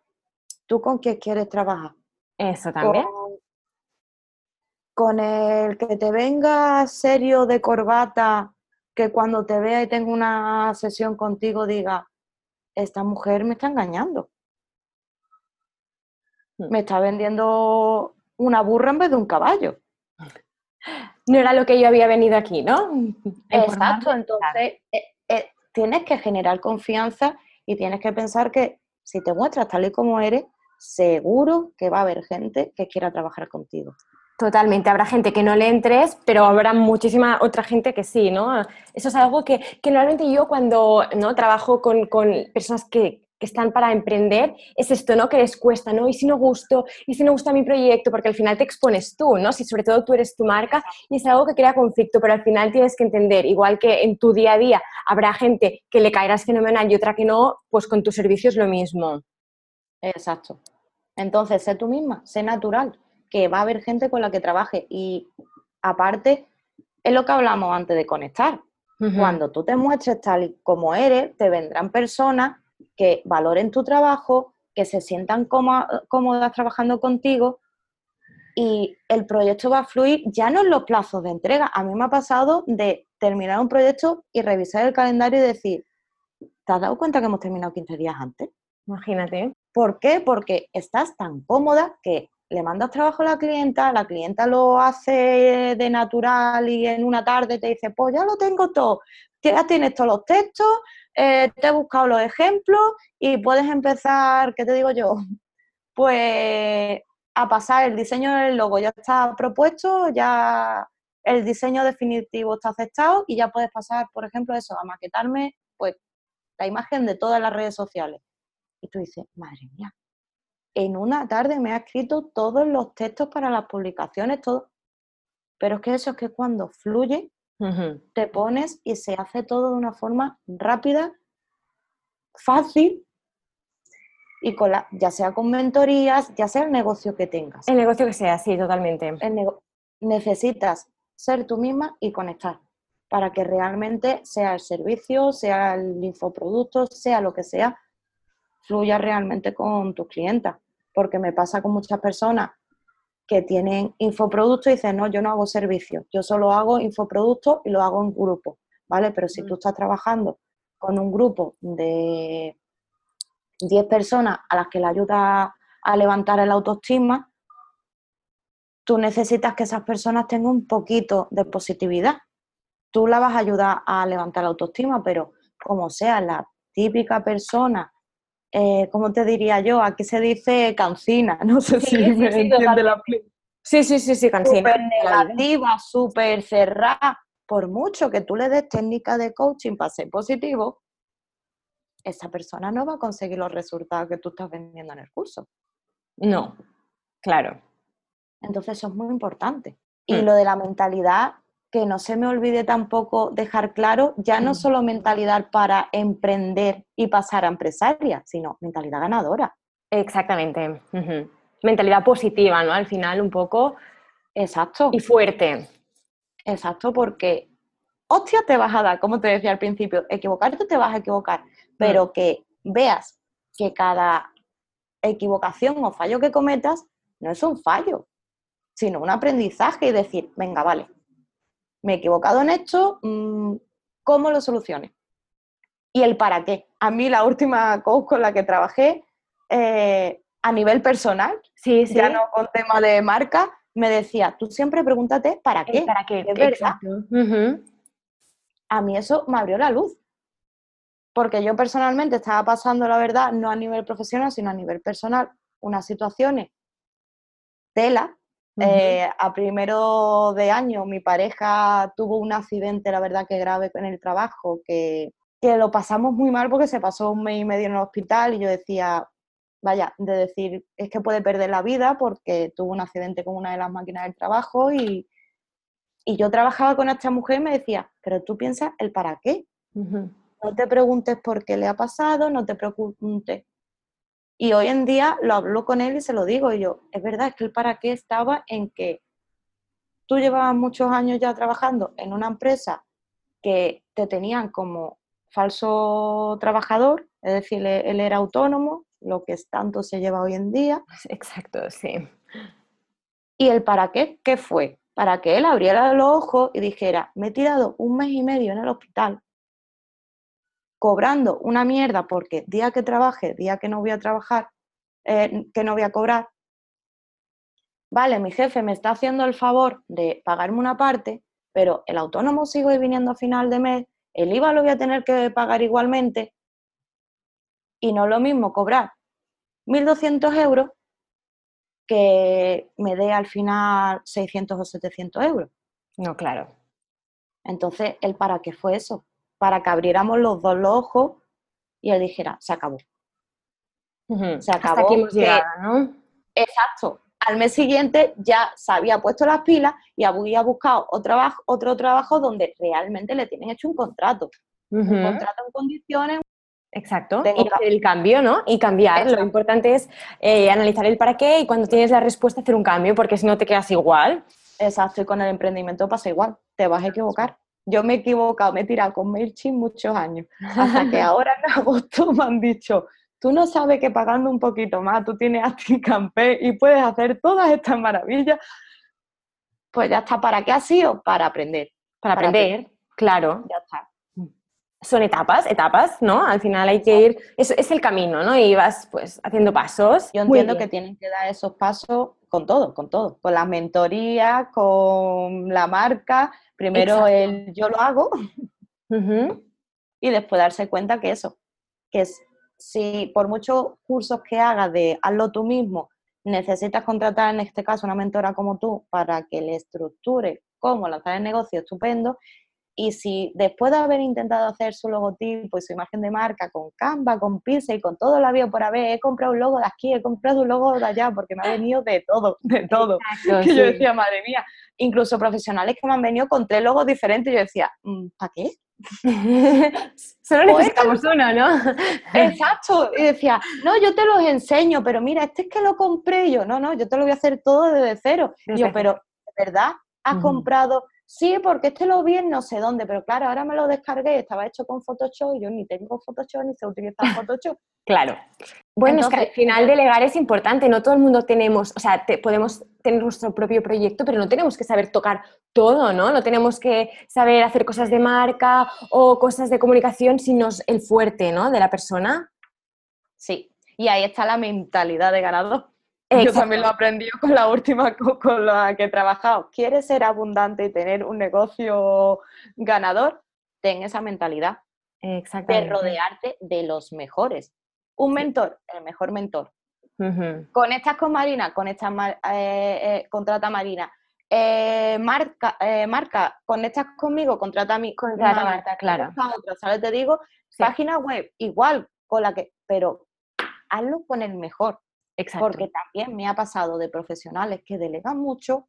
¿tú con quién quieres trabajar? Eso también. Con, el que te venga serio de corbata, que cuando te vea y tenga una sesión contigo diga, esta mujer me está engañando. Hmm. Me está vendiendo una burra en vez de un caballo. *laughs* No era lo que yo había venido aquí, ¿no? *laughs* Exacto, entonces eh, eh, tienes que generar confianza y tienes que pensar que si te muestras tal y como eres, seguro que va a haber gente que quiera trabajar contigo. Totalmente, habrá gente que no le entres, pero habrá muchísima otra gente que sí, ¿no? Eso es algo que, que normalmente yo cuando ¿no? trabajo con, con personas que, que están para emprender, es esto, ¿no? Que les cuesta, ¿no? Y si no gusto, y si no gusta mi proyecto, porque al final te expones tú, ¿no? Si sobre todo tú eres tu marca y es algo que crea conflicto, pero al final tienes que entender, igual que en tu día a día habrá gente que le caerás fenomenal y otra que no, pues con tu servicio es lo mismo. Exacto. Entonces, sé tú misma, sé natural, que va a haber gente con la que trabaje y aparte, es lo que hablamos antes de conectar. Cuando tú te muestres tal y como eres, te vendrán personas que valoren tu trabajo, que se sientan cómodas, trabajando contigo y el proyecto va a fluir ya no en los plazos de entrega. A mí me ha pasado de terminar un proyecto y revisar el calendario y decir, ¿te has dado cuenta que hemos terminado 15 días antes? Imagínate. ¿Por qué? Porque estás tan cómoda que le mandas trabajo a la clienta, la clienta lo hace de natural y en una tarde te dice, pues ya lo tengo todo, ya tienes todos los textos, eh, te he buscado los ejemplos y puedes empezar, ¿qué te digo yo? *laughs* Pues a pasar el diseño del logo ya está propuesto, ya el diseño definitivo está aceptado y ya puedes pasar, por ejemplo, eso, a maquetarme pues la imagen de todas las redes sociales. Y tú dices, madre mía, en una tarde me ha escrito todos los textos para las publicaciones, todo. Pero es que eso es que cuando fluye, te pones y se hace todo de una forma rápida, fácil y con la, ya sea con mentorías, ya sea el negocio que tengas. El negocio que sea, sí, totalmente. necesitas ser tú misma y conectar para que realmente sea el servicio, sea el infoproducto, sea lo que sea, fluya realmente con tus clientas. Porque me pasa con muchas personas que tienen infoproductos y dicen, no, yo no hago servicios, yo solo hago infoproductos y lo hago en grupo, ¿vale? Pero si tú estás trabajando con un grupo de 10 personas a las que le ayuda a levantar el autoestima, tú necesitas que esas personas tengan un poquito de positividad. Tú la vas a ayudar a levantar la autoestima, pero como sea la típica persona eh, ¿cómo te diría yo? Aquí se dice cancina, *laughs* no sé si me entiende la Sí, sí, sí, sí, cancina. Súper negativa, súper cerrada. Por mucho que tú le des técnica de coaching para ser positivo, esa persona no va a conseguir los resultados que tú estás vendiendo en el curso. No, claro. Entonces eso es muy importante. Y hmm. lo de la mentalidad, que no se me olvide tampoco dejar claro, ya no mm. solo mentalidad para emprender y pasar a empresaria, sino mentalidad ganadora. Exactamente. Mentalidad positiva, ¿no? Al final un poco. Exacto. Y fuerte. Exacto, porque hostia te vas a dar, como te decía al principio, equivocarte te vas a equivocar, pero mm. que veas que cada equivocación o fallo que cometas no es un fallo, sino un aprendizaje y decir, venga, vale, me he equivocado en esto, mm, ¿cómo lo solucioné? Y el para qué. A mí la última coach con la que trabajé eh, a nivel personal, sí, sí. ya no con tema de marca, me decía, tú siempre pregúntate para qué. ¿Para qué? A mí eso me abrió la luz. Porque yo personalmente estaba pasando, la verdad, no a nivel profesional, sino a nivel personal, unas situaciones tela eh, a primero de año mi pareja tuvo un accidente, la verdad que grave en el trabajo, que, que, lo pasamos muy mal porque se pasó un mes y medio en el hospital y yo decía, vaya, de decir, es que puede perder la vida porque tuvo un accidente con una de las máquinas del trabajo y, yo trabajaba con esta mujer y me decía, pero tú piensas el para qué. No te preguntes por qué le ha pasado, no te preguntes. Y hoy en día lo hablo con él y se lo digo. Y yo, es verdad, es que el para qué estaba en que tú llevabas muchos años ya trabajando en una empresa que te tenían como falso trabajador, es decir, él era autónomo, lo que tanto se lleva hoy en día. *laughs* Exacto, sí. ¿Y el para qué? ¿Qué fue? Para que él abriera los ojos y dijera, me he tirado un mes y medio en el hospital cobrando una mierda porque día que trabaje, día que no voy a trabajar, eh, que no voy a cobrar, vale, mi jefe me está haciendo el favor de pagarme una parte, pero el autónomo sigue viniendo a final de mes, el IVA lo voy a tener que pagar igualmente, y no es lo mismo cobrar 1.200 euros que me dé al final 600 o 700 euros. No, claro. Entonces, ¿el para qué fue eso? Para que abriéramos los dos los ojos y él dijera, se acabó. Se acabó. Hasta aquí hemos llegado, ¿no? Exacto. Al mes siguiente ya se había puesto las pilas y había buscado otro trabajo, otro trabajo donde realmente le tienen hecho un contrato. Un contrato en condiciones, Exacto, y el cambio, ¿no? Y cambiar. Lo importante es eh, analizar el para qué y cuando tienes la respuesta hacer un cambio, porque si no te quedas igual. Exacto, y con el emprendimiento pasa igual, te vas a equivocar. Yo me he equivocado, me he tirado con MailChimp muchos años, hasta que *laughs* ahora en agosto me han dicho, tú no sabes que pagando un poquito más, tú tienes Campé y puedes hacer todas estas maravillas. Pues ya está, ¿para qué ha sido? Para aprender. Para, aprender, claro. Ya está son etapas, etapas, ¿no? Al final hay que ir, es, es el camino, ¿no? Y vas pues haciendo pasos. Yo entiendo que tienen que dar esos pasos con todo, con todo, con la mentoría, con la marca, primero el yo lo hago y después darse cuenta que eso, que es, si por muchos cursos que hagas de hazlo tú mismo, necesitas contratar en este caso una mentora como tú para que le estructure cómo lanzar el negocio estupendo. Y si después de haber intentado hacer su logotipo y su imagen de marca con Canva, con Pixel y con todo lo había por haber, he comprado un logo de aquí, he comprado un logo de allá, porque me ha venido de todo, de todo. que yo decía, madre mía, incluso profesionales que me han venido con tres logos diferentes, yo decía, mm, ¿para qué? *laughs* Solo pues necesitamos uno, ¿no? *laughs* Exacto. Y decía, no, yo te los enseño, pero mira, este es que lo compré yo. No, no, yo te lo voy a hacer todo desde cero. yo, pero, ¿de verdad has comprado Sí, porque este lo vi en no sé dónde, pero claro, ahora me lo descargué, estaba hecho con Photoshop y yo ni tengo Photoshop ni sé utilizar *laughs* Photoshop. claro. Bueno, es que al final delegar es importante, no todo el mundo tenemos, o sea, podemos tener nuestro propio proyecto, pero no tenemos que saber tocar todo, ¿no? No tenemos que saber hacer cosas de marca o cosas de comunicación, sino el fuerte, ¿no? De la persona. Sí, y ahí está la mentalidad de ganador. Yo también lo aprendí con la última *laughs* con la que he trabajado. ¿Quieres ser abundante y tener un negocio ganador? Ten esa mentalidad de rodearte de los mejores. Un mentor, el mejor mentor. Conectas con Marina, con esta eh, eh, contrata Marina. Eh, marca, marca, conectas conmigo, contrata a mí. Contrata a Marta, claro. ¿sabes? Te digo, página web, igual, con la que, pero hazlo con el mejor. Porque también me ha pasado de profesionales que delegan mucho,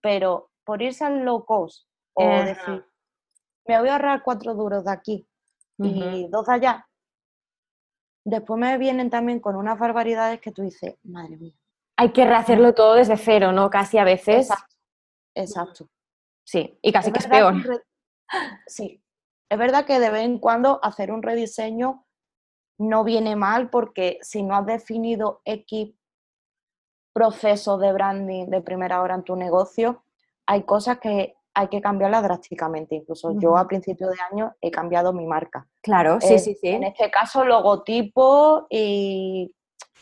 pero por irse al low cost o decir, me voy a ahorrar cuatro duros de aquí y dos de allá, después me vienen también con unas barbaridades que tú dices, madre mía. Hay que rehacerlo todo desde cero, ¿no? Casi a veces. Exacto. Sí, y casi que es peor. Sí, es verdad que de vez en cuando hacer un rediseño no viene mal porque si no has definido X proceso de branding de primera hora en tu negocio, hay cosas que hay que cambiarlas drásticamente. Incluso yo a principio de año he cambiado mi marca. Claro, sí, sí, sí. En este caso, logotipo y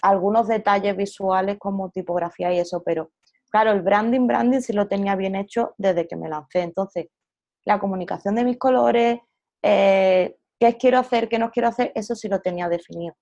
algunos detalles visuales como tipografía y eso, pero claro, el branding, branding sí lo tenía bien hecho desde que me lancé. Entonces, la comunicación de mis colores, eh, qué quiero hacer, qué no quiero hacer, eso sí lo tenía definido.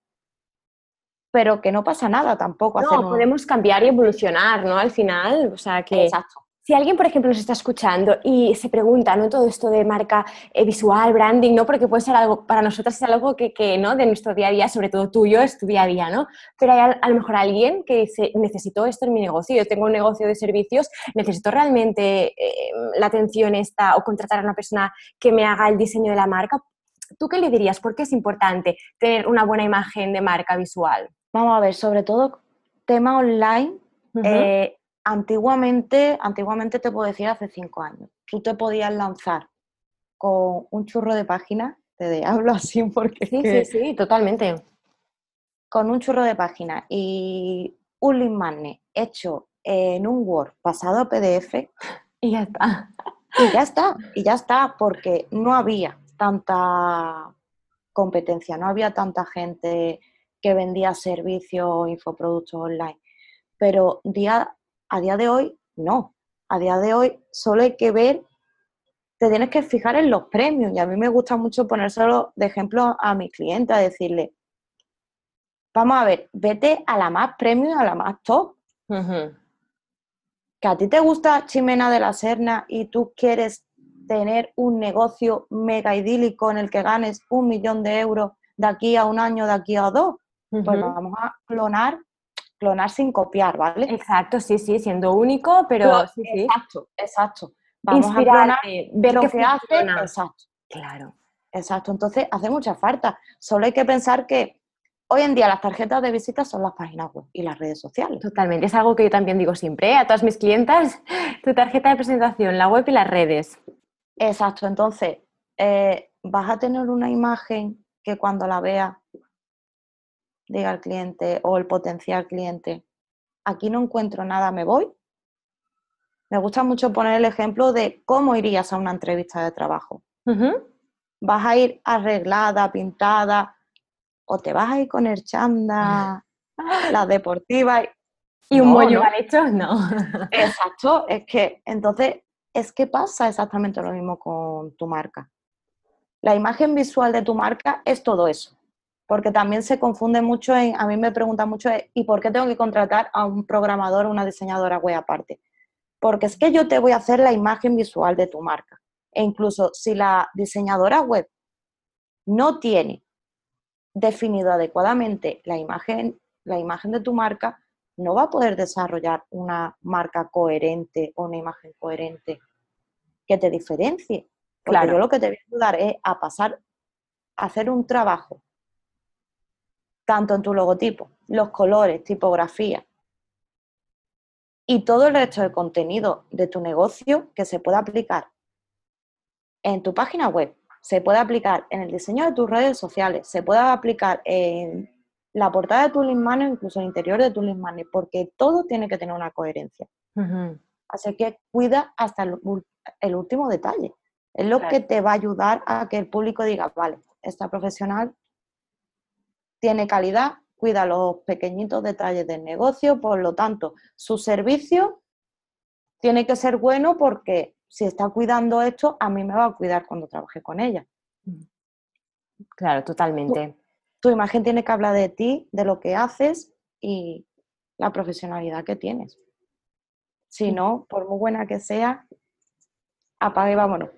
Pero que no pasa nada tampoco. No, podemos cambiar y evolucionar, ¿no? Al final, o sea que... Exacto. Si alguien, por ejemplo, nos está escuchando y se pregunta, ¿no? Todo esto de marca eh, visual, branding, ¿no? Porque puede ser algo, para nosotros es algo que, que, ¿no? De nuestro día a día, sobre todo tuyo, es tu día a día, ¿no? Pero hay a, lo mejor alguien que dice, necesito esto en mi negocio, yo tengo un negocio de servicios, necesito realmente eh, la atención esta o contratar a una persona que me haga el diseño de la marca. ¿Tú qué le dirías? ¿Por qué es importante tener una buena imagen de marca visual? Vamos a ver, sobre todo tema online antiguamente, antiguamente te puedo decir hace cinco años, tú te podías lanzar con un churro de páginas, *laughs* te hablo así porque... Sí, sí, sí, totalmente. Con un churro de páginas y un link magnet hecho en un Word pasado a PDF *laughs* y ya está. Y ya está, y ya está, porque no había tanta competencia, no había tanta gente que vendía servicios o infoproductos online. Pero día a día de hoy, no. A día de hoy solo hay que ver, te tienes que fijar en los premios. Y a mí me gusta mucho ponérselo de ejemplo a mis clientes, decirle, vamos a ver, vete a la más premium, a la más top. Que a ti te gusta Chimena de la Serna y tú quieres tener un negocio mega idílico en el que ganes un millón de euros de aquí a un año, de aquí a dos, pues vamos a clonar clonar sin copiar, ¿vale? Exacto, sí, sí, siendo único, pero, sí, exacto, exacto. Vamos a clonar ver lo que hace, exacto. Claro. Exacto, entonces hace mucha falta. Solo hay que pensar que hoy en día las tarjetas de visita son las páginas web y las redes sociales. Totalmente, es algo que yo también digo siempre ¿eh? a todas mis clientas, tu tarjeta de presentación, la web y las redes. Exacto, entonces eh, vas a tener una imagen que cuando la veas diga el cliente o el potencial cliente, aquí no encuentro nada, me voy. Me gusta mucho poner el ejemplo de cómo irías a una entrevista de trabajo. ¿Vas a ir arreglada, pintada, o te vas a ir con el chanda, *laughs* la deportiva? Y un mollo mal hecho, no. Exacto, es que entonces es que pasa exactamente lo mismo con tu marca. La imagen visual de tu marca es todo eso porque también se confunde mucho en, a mí me preguntan mucho, ¿y por qué tengo que contratar a un programador o una diseñadora web aparte? Porque es que yo te voy a hacer la imagen visual de tu marca. E incluso si la diseñadora web no tiene definido adecuadamente la imagen, la imagen de tu marca, no va a poder desarrollar una marca coherente o una imagen coherente que te diferencie. Porque claro. yo lo que te voy a ayudar es a pasar, a hacer un trabajo tanto en tu logotipo, los colores, tipografía y todo el resto de contenido de tu negocio que se pueda aplicar en tu página web, se puede aplicar en el diseño de tus redes sociales, se puede aplicar en la portada de tu link incluso el interior de tu link porque todo tiene que tener una coherencia. Así que cuida hasta el, último detalle. Es lo que te va a ayudar a que el público diga, vale, esta profesional tiene calidad, cuida los pequeñitos detalles del negocio, por lo tanto, su servicio tiene que ser bueno porque si está cuidando esto, a mí me va a cuidar cuando trabaje con ella. Claro, totalmente. Tu, imagen tiene que hablar de ti, de lo que haces y la profesionalidad que tienes. Si no, por muy buena que sea, apague y vámonos.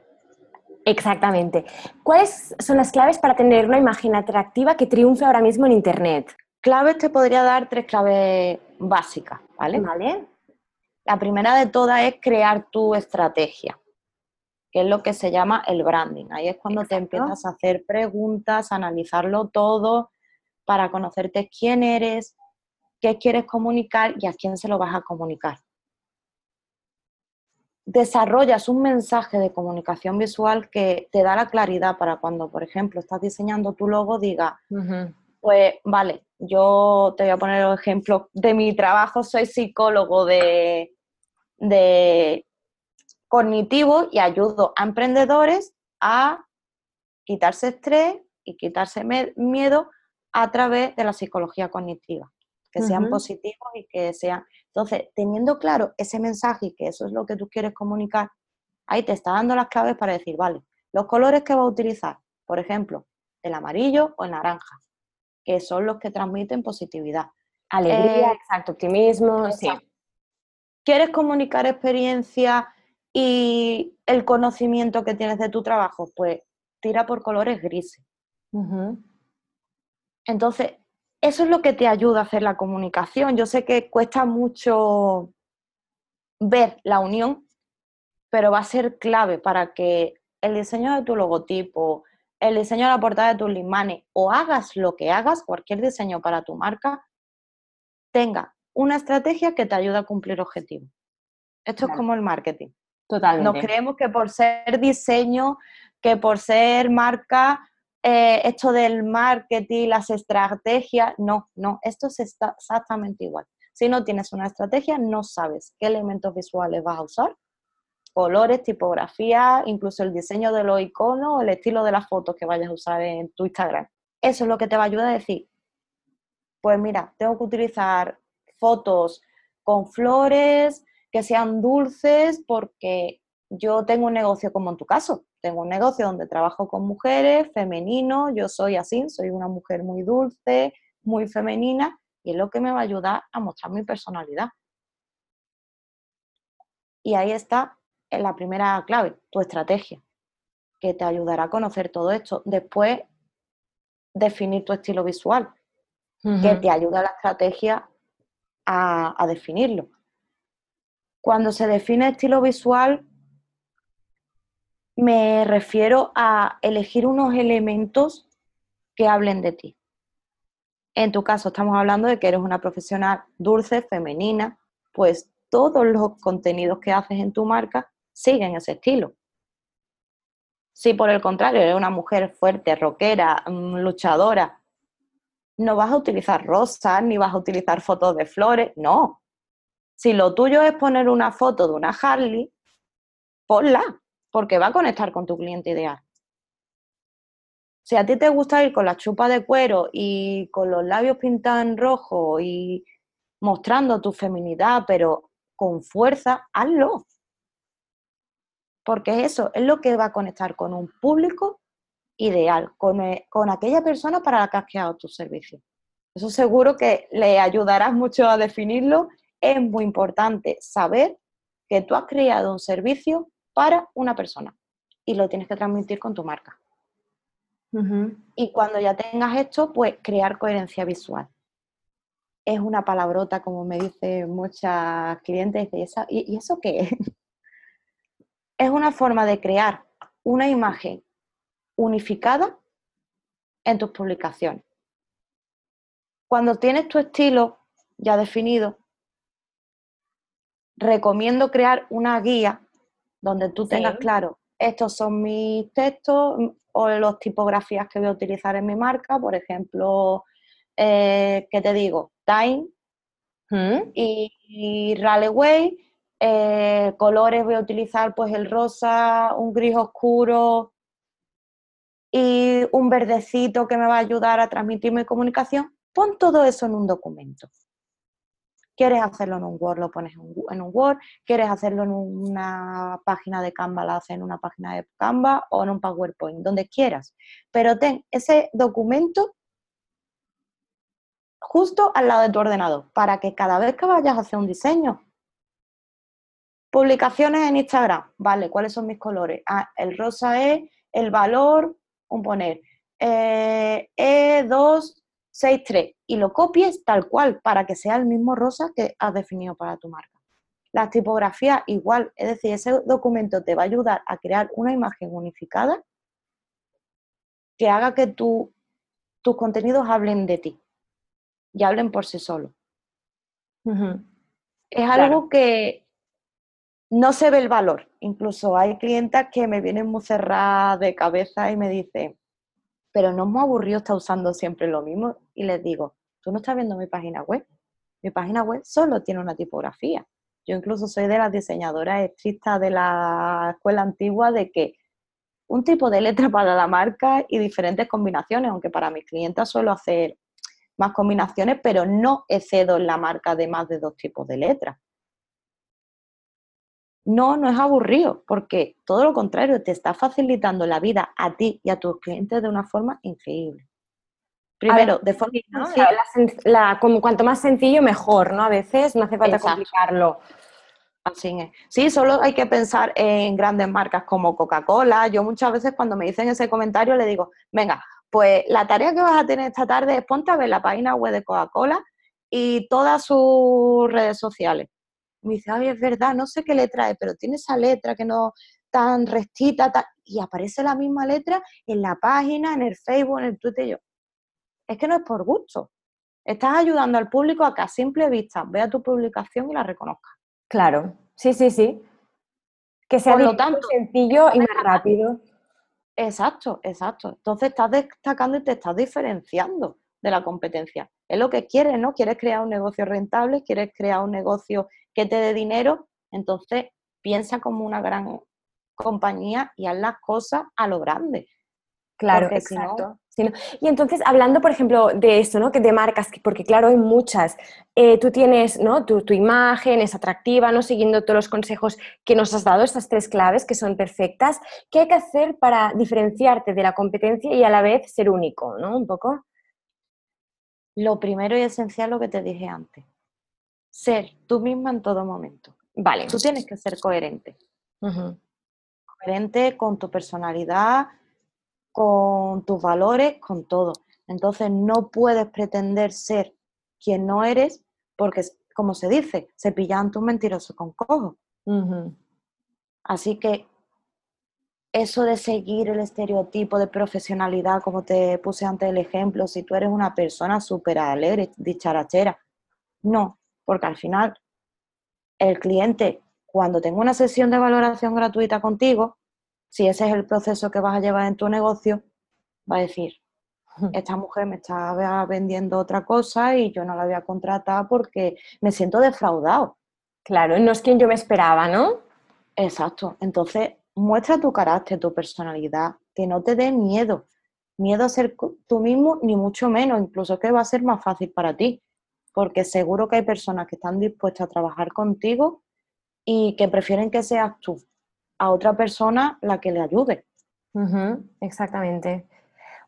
Exactamente. ¿Cuáles son las claves para tener una imagen atractiva que triunfe ahora mismo en Internet? Claves te podría dar tres claves básicas, ¿vale? Vale. La primera de todas es crear tu estrategia, que es lo que se llama el branding. Ahí es cuando te empiezas a hacer preguntas, a analizarlo todo para conocerte quién eres, qué quieres comunicar y a quién se lo vas a comunicar. Desarrollas un mensaje de comunicación visual que te da la claridad para cuando, por ejemplo, estás diseñando tu logo, diga, pues vale, yo te voy a poner el ejemplo de mi trabajo, soy psicólogo de, de cognitivo y ayudo a emprendedores a quitarse estrés y quitarse miedo a través de la psicología cognitiva, que sean positivos y que sean entonces, teniendo claro ese mensaje y que eso es lo que tú quieres comunicar, ahí te está dando las claves para decir, vale, los colores que va a utilizar, por ejemplo, el amarillo o el naranja, que son los que transmiten positividad. Alegría, eh, exacto, optimismo, sí. ¿Quieres comunicar experiencia y el conocimiento que tienes de tu trabajo? Pues tira por colores grises. Entonces, eso es lo que te ayuda a hacer la comunicación. Yo sé que cuesta mucho ver la unión, pero va a ser clave para que el diseño de tu logotipo, el diseño de la portada de tus limanes o hagas lo que hagas, cualquier diseño para tu marca, tenga una estrategia que te ayude a cumplir objetivos. Esto es como el marketing. Totalmente. Nos creemos que por ser diseño, que por ser marca, eh, esto del marketing, las estrategias, no, no, esto es exactamente igual. Si no tienes una estrategia, no sabes qué elementos visuales vas a usar, colores, tipografía, incluso el diseño de los iconos, el estilo de las fotos que vayas a usar en tu Instagram. Eso es lo que te va a ayudar a decir, pues mira, tengo que utilizar fotos con flores, que sean dulces, porque yo tengo un negocio como en tu caso. Tengo un negocio donde trabajo con mujeres, femenino, yo soy así, soy una mujer muy dulce, muy femenina, y es lo que me va a ayudar a mostrar mi personalidad. Y ahí está la primera clave, tu estrategia, que te ayudará a conocer todo esto. Después, definir tu estilo visual, que te ayuda la estrategia a, a definirlo. Cuando se define estilo visual, me refiero a elegir unos elementos que hablen de ti. En tu caso, estamos hablando de que eres una profesional dulce, femenina, pues todos los contenidos que haces en tu marca siguen ese estilo. Si por el contrario eres una mujer fuerte, rockera, mm, luchadora, no vas a utilizar rosas ni vas a utilizar fotos de flores, no. Si lo tuyo es poner una foto de una Harley, ponla, porque va a conectar con tu cliente ideal. Si a ti te gusta ir con la chupa de cuero y con los labios pintados en rojo y mostrando tu feminidad, pero con fuerza, hazlo. Porque eso es lo que va a conectar con un público ideal, con, eh, con aquella persona para la que has creado tu servicio. Eso seguro que le ayudarás mucho a definirlo. Es muy importante saber que tú has creado un servicio para una persona y lo tienes que transmitir con tu marca. Y cuando ya tengas esto, pues crear coherencia visual. Es una palabrota, como me dicen muchas clientes, ¿y, ¿y eso qué es? *laughs* Es una forma de crear una imagen unificada en tus publicaciones. Cuando tienes tu estilo ya definido, recomiendo crear una guía donde tú tengas claro, estos son mis textos, o las tipografías que voy a utilizar en mi marca, por ejemplo, eh, ¿qué te digo? Time ¿Mm? y, y Raleigh eh, colores voy a utilizar pues el rosa, un gris oscuro y un verdecito que me va a ayudar a transmitir mi comunicación. Pon todo eso en un documento. ¿Quieres hacerlo en un Word? Lo pones en un Word. ¿Quieres hacerlo en una página de Canva? Lo haces en una página de Canva o en un PowerPoint, donde quieras. Pero ten ese documento justo al lado de tu ordenador para que cada vez que vayas a hacer un diseño, publicaciones en Instagram, vale, ¿cuáles son mis colores? Ah, el rosa es el valor, un poner, eh, E2 6.3 y lo copies tal cual para que sea el mismo rosa que has definido para tu marca. La tipografía igual, es decir, ese documento te va a ayudar a crear una imagen unificada que haga que tus contenidos hablen de ti y hablen por sí solos. Es algo que no se ve el valor. Incluso hay clientas que me vienen muy cerradas de cabeza y me dicen, pero no me aburrido estar usando siempre lo mismo. Y les digo, tú no estás viendo mi página web. Mi página web solo tiene una tipografía. Yo incluso soy de las diseñadoras estrictas de la escuela antigua de que un tipo de letra *laughs* para la marca y diferentes combinaciones, aunque para mis clientes suelo hacer más combinaciones, pero no excedo en la marca de más de dos tipos de letras. No, no es aburrido, porque todo lo contrario, te está facilitando la vida a ti y a tus clientes de una forma increíble. Primero, de forma como cuanto más sencillo, mejor, ¿no? A veces no hace falta complicarlo. Así es. Sí, solo hay que pensar en grandes marcas como Coca-Cola. Yo muchas veces cuando me dicen ese comentario le digo, venga, pues la tarea que vas a tener esta tarde es ponte a ver la página web de Coca-Cola y todas sus redes sociales. Me dice, ay, es verdad, no sé qué letra es, pero tiene esa letra que no tan rectita, y aparece la misma letra en la página, en el Facebook, en el Twitter. yo, es que no es por gusto. Estás ayudando al público a que a simple vista vea tu publicación y la reconozca. Claro, sí, sí, sí. Que sea lo tanto, sencillo y más rápido. Exacto, exacto. Entonces estás destacando y te estás diferenciando de la competencia. Es lo que quieres, ¿no? Quieres crear un negocio rentable, quieres crear un negocio que te dé dinero, entonces piensa como una gran compañía y haz las cosas a lo grande. Claro, exacto. Y entonces, hablando, por ejemplo, de eso, ¿no? Que de marcas, porque claro, hay muchas. Eh, tú tienes, ¿no? Tu, imagen es atractiva, ¿no? Siguiendo todos los consejos que nos has dado, estas tres claves que son perfectas. ¿Qué hay que hacer para diferenciarte de la competencia y a la vez ser único, ¿no? Un poco. Lo primero y esencial, lo que te dije antes. Ser tú misma en todo momento. Vale. Tú tienes que ser coherente. Coherente con tu personalidad, con tus valores, con todo. Entonces no puedes pretender ser quien no eres porque, como se dice, se pillan tus mentirosos con cojo. Así que eso de seguir el estereotipo de profesionalidad, como te puse antes el ejemplo, si tú eres una persona súper alegre, dicharachera, no, porque al final el cliente, cuando tenga una sesión de valoración gratuita contigo, si ese es el proceso que vas a llevar en tu negocio, va a decir, esta mujer me está vendiendo otra cosa y yo no la voy a contratar porque me siento defraudado. Claro, no es quien yo me esperaba, ¿no? Exacto. Entonces, muestra tu carácter, tu personalidad, que no te dé miedo. Miedo a ser tú mismo, ni mucho menos, incluso que va a ser más fácil para ti, porque seguro que hay personas que están dispuestas a trabajar contigo y que prefieren que seas tú a otra persona la que le ayude. exactamente.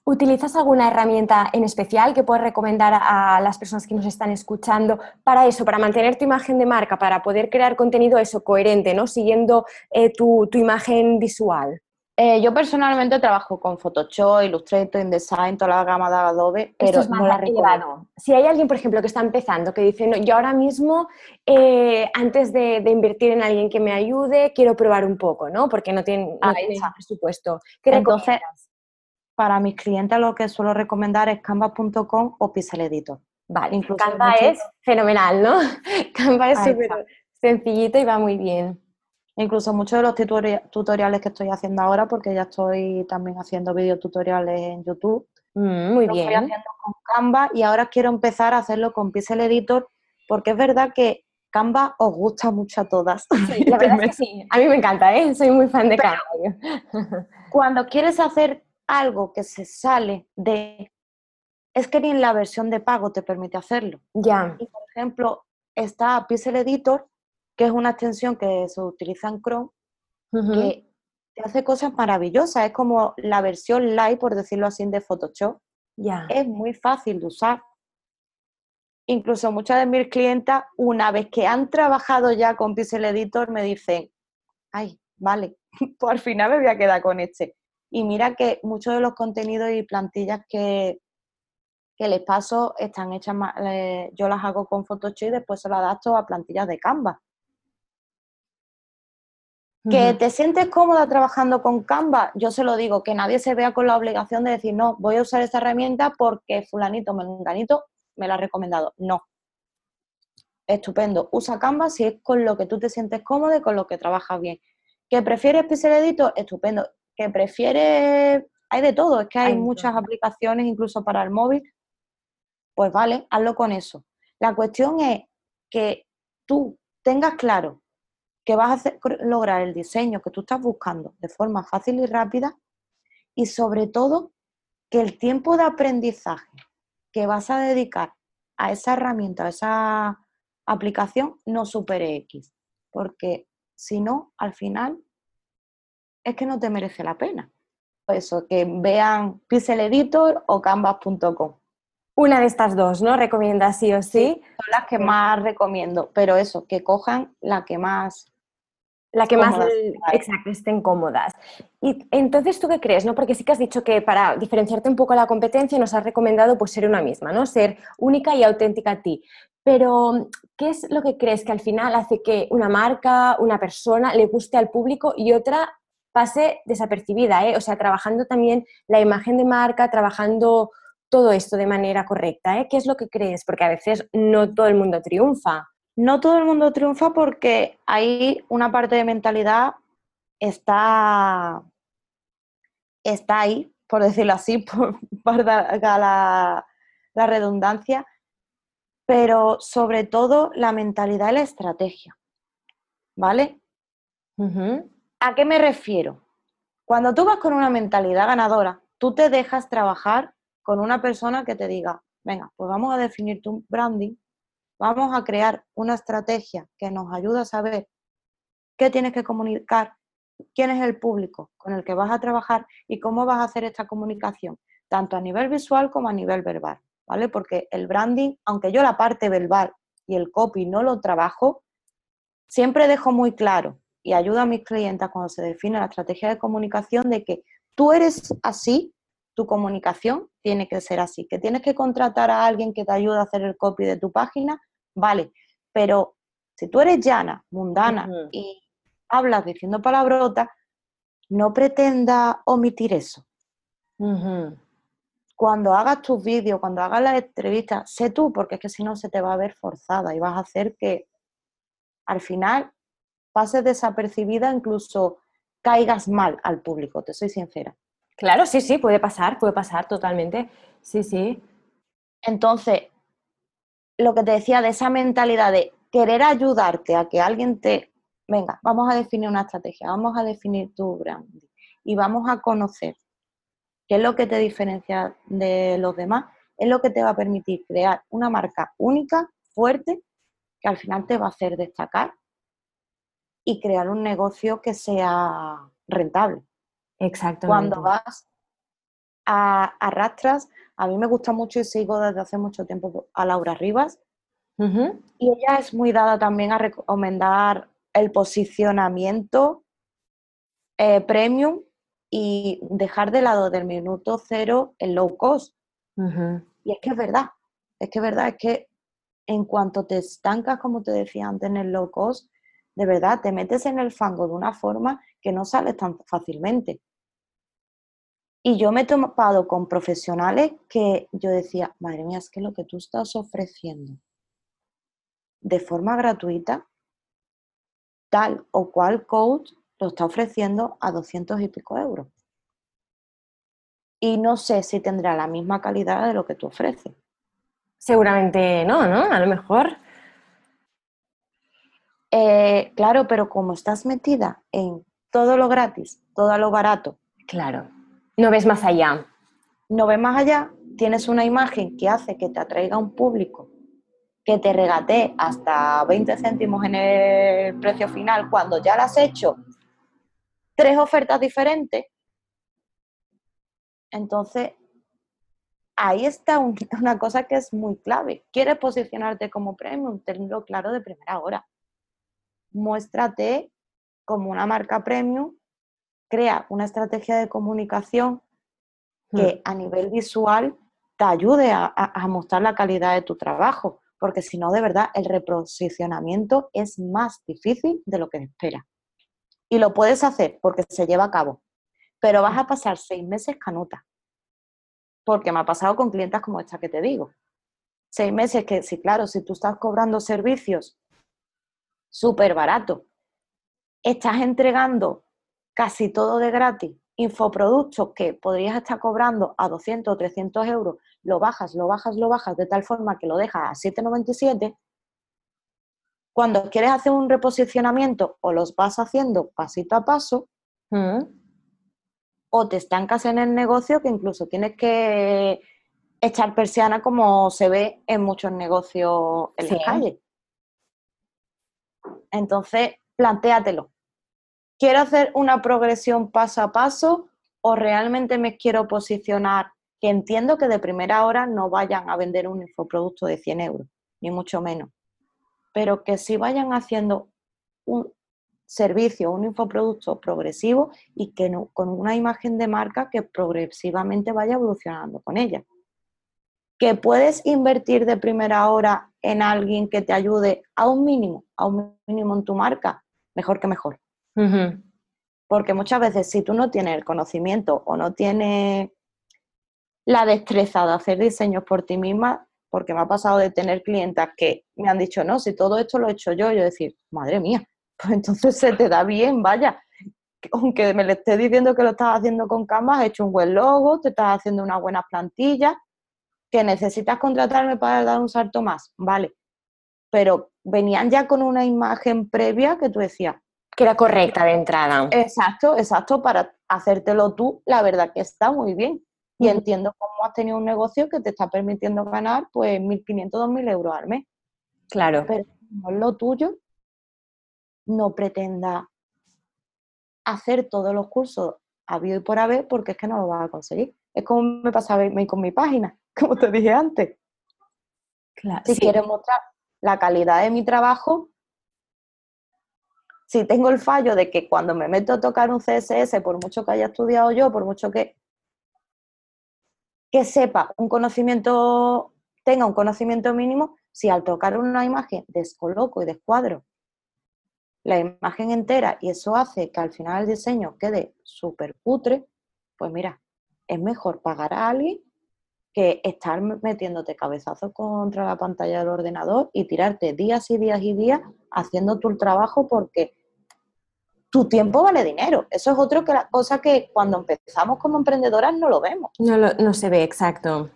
¿Utilizas alguna herramienta en especial que puedes recomendar a las personas que nos están escuchando para eso, para mantener tu imagen de marca, para poder crear contenido eso coherente, ¿no? Siguiendo eh, tu, imagen visual. Eh, yo personalmente trabajo con Photoshop, Illustrator, InDesign, toda la gama de Adobe, pero no la recomiendo. Si hay alguien, por ejemplo, que está empezando, que dice, no, yo ahora mismo, eh, antes de, invertir en alguien que me ayude, quiero probar un poco, ¿no? Porque no tiene, no presupuesto. ¿Qué Entonces, para mis clientes lo que suelo recomendar es canva.com o Pixel Editor. Vale, Incluso Canva es fenomenal, ¿no? *laughs* Canva es súper sencillito y va muy bien. Incluso muchos de los tutoriales que estoy haciendo ahora, porque ya estoy también haciendo videotutoriales en YouTube. Mm, muy bien. Estoy haciendo con Canva y ahora quiero empezar a hacerlo con Pixel Editor, porque es verdad que Canva os gusta mucho a todas. Sí, *laughs* la verdad es que sí. A mí me encanta, ¿eh? Soy muy fan de Canva. *laughs* cuando quieres hacer algo que se sale de... Es que ni en la versión de pago te permite hacerlo. Ya. Y, por ejemplo, está Pixel Editor, que es una extensión que se utiliza en Chrome, que te hace cosas maravillosas. Es como la versión light, por decirlo así, de Photoshop. Ya. Es muy fácil de usar. Incluso muchas de mis clientas, una vez que han trabajado ya con Pixel Editor, me dicen, ay, vale, *laughs* pues al final me voy a quedar con este. Y mira que muchos de los contenidos y plantillas que, que les paso están hechas, yo las hago con Photoshop y después se las adapto a plantillas de Canva. ¿Que te sientes cómoda trabajando con Canva? Yo se lo digo, que nadie se vea con la obligación de decir, no, voy a usar esta herramienta porque fulanito, menganito me la ha recomendado. No. Estupendo. Usa Canva si es con lo que tú te sientes cómodo y con lo que trabajas bien. ¿Que prefieres Pixel Editor? Estupendo. ¿Que prefieres...? Hay de todo, es que hay, muchas aplicaciones incluso para el móvil. Pues vale, hazlo con eso. La cuestión es que tú tengas claro que vas a lograr el diseño que tú estás buscando de forma fácil y rápida y sobre todo que el tiempo de aprendizaje que vas a dedicar a esa herramienta, a esa aplicación, no supere X. Porque si no, al final es que no te merece la pena. Eso, que vean Pixel Editor o canvas.com. Una de estas dos, ¿no? ¿Recomiendas sí o sí? son las que más recomiendo, pero eso, que cojan la que más la que más, exacto, estén cómodas. Y entonces, ¿tú qué crees? ¿no? Porque sí que has dicho que para diferenciarte un poco la competencia nos has recomendado pues ser una misma, ¿no? Ser única y auténtica a ti. Pero, ¿qué es lo que crees que al final hace que una marca, una persona le guste al público y otra pase desapercibida? ¿eh? O sea, trabajando también la imagen de marca, trabajando todo esto de manera correcta. ¿eh? ¿Qué es lo que crees? Porque a veces no todo el mundo triunfa no todo el mundo triunfa porque hay una parte de mentalidad está, está ahí, por decirlo así, *laughs* por, dar la, la, redundancia, pero sobre todo la mentalidad y la estrategia. ¿Vale? ¿A qué me refiero? Cuando tú vas con una mentalidad ganadora, tú te dejas trabajar con una persona que te diga, venga, pues vamos a definir tu branding, Vamos a crear una estrategia que nos ayude a saber qué tienes que comunicar, quién es el público con el que vas a trabajar y cómo vas a hacer esta comunicación, tanto a nivel visual como a nivel verbal, ¿vale? Porque el branding, aunque yo la parte verbal y el copy no lo trabajo, siempre dejo muy claro y ayudo a mis clientes cuando se define la estrategia de comunicación de que tú eres así, tu comunicación tiene que ser así, que tienes que contratar a alguien que te ayude a hacer el copy de tu página, vale, pero si tú eres llana, mundana y hablas diciendo palabrotas, no pretenda omitir eso. Cuando hagas tus vídeos, cuando hagas las entrevistas, sé tú, porque es que si no se te va a ver forzada y vas a hacer que al final pases desapercibida, incluso caigas mal al público, te soy sincera. Claro, sí, sí, puede pasar, puede pasar totalmente. Sí, sí. Entonces, lo que te decía de esa mentalidad de querer ayudarte a que alguien te, venga, vamos a definir una estrategia, vamos a definir tu branding y vamos a conocer qué es lo que te diferencia de los demás, es lo que te va a permitir crear una marca única, fuerte, que al final te va a hacer destacar y crear un negocio que sea rentable. Exactamente. Cuando vas a, arrastras a mí me gusta mucho y sigo desde hace mucho tiempo a Laura Rivas. Y ella es muy dada también a recomendar el posicionamiento eh, premium y dejar de lado del minuto cero el low cost. Y es que es verdad, es que es verdad, es que en cuanto te estancas, como te decía antes, en el low cost, de verdad te metes en el fango de una forma que no sales tan fácilmente. Y yo me he topado con profesionales que yo decía, madre mía, es que lo que tú estás ofreciendo de forma gratuita, tal o cual coach lo está ofreciendo a 200 y pico euros. Y no sé si tendrá la misma calidad de lo que tú ofreces. Seguramente no, ¿no? A lo mejor. Eh, claro, pero como estás metida en todo lo gratis, todo lo barato. Claro no ves más allá. No ves más allá, tienes una imagen que hace que te atraiga un público, que te regatee hasta 20 céntimos en el precio final cuando ya le has hecho tres ofertas diferentes. Entonces, ahí está *laughs* una cosa que es muy clave. ¿Quieres posicionarte como premium? Tenlo claro de primera hora. Muéstrate como una marca premium crea una estrategia de comunicación que hmm. a nivel visual te ayude a, mostrar la calidad de tu trabajo, porque si no, de verdad, el reposicionamiento es más difícil de lo que espera. Y lo puedes hacer porque se lleva a cabo, pero vas a pasar seis meses canuta, porque me ha pasado con clientas como esta que te digo. Seis meses que, sí, claro, si tú estás cobrando servicios súper baratos, estás entregando casi todo de gratis, infoproductos que podrías estar cobrando a 200 o 300 euros, lo bajas, lo bajas, lo bajas de tal forma que lo dejas a 7,97. Cuando quieres hacer un reposicionamiento o los vas haciendo pasito a paso, mm. o te estancas en el negocio que incluso tienes que echar persiana como se ve en muchos negocios en la calle. Entonces, plantéatelo quiero hacer una progresión paso a paso o realmente me quiero posicionar que entiendo que de primera hora no vayan a vender un infoproducto de 100 euros, ni mucho menos, pero que sí vayan haciendo un servicio, un infoproducto progresivo y que no, con una imagen de marca que progresivamente vaya evolucionando con ella. Que puedes invertir de primera hora en alguien que te ayude a un mínimo, a un mínimo en tu marca, mejor que mejor. Porque muchas veces si tú no tienes el conocimiento o no tienes la destreza de hacer diseños por ti misma, porque me ha pasado de tener clientas que me han dicho, no, si todo esto lo he hecho yo, yo decir, madre mía, pues entonces se te da bien, vaya. Aunque me le esté diciendo que lo estás haciendo con Canva, has hecho un buen logo, te estás haciendo unas buenas plantillas, que necesitas contratarme para dar un salto más, vale. Pero venían ya con una imagen previa que tú decías. Que era correcta de entrada. Exacto, exacto, para hacértelo tú, la verdad que está muy bien. Y entiendo cómo has tenido un negocio que te está permitiendo ganar pues 1.500, 2.000 euros al mes. Claro. Pero no es lo tuyo, no pretenda hacer todos los cursos habido y por haber porque es que no lo vas a conseguir. Es como me pasaba con mi página, *laughs* como te dije antes. si quieres mostrar la calidad de mi trabajo, si tengo el fallo de que cuando me meto a tocar un CSS, por mucho que haya estudiado yo, por mucho que, que sepa un conocimiento, tenga un conocimiento mínimo, si al tocar una imagen descoloco y descuadro la imagen entera y eso hace que al final el diseño quede súper putre, pues mira, es mejor pagar a alguien que estar metiéndote cabezazos contra la pantalla del ordenador y tirarte días y días y días haciendo tu trabajo porque tu tiempo vale dinero. Eso es otra cosa que cuando empezamos como emprendedoras no lo vemos. No, no se ve, exacto.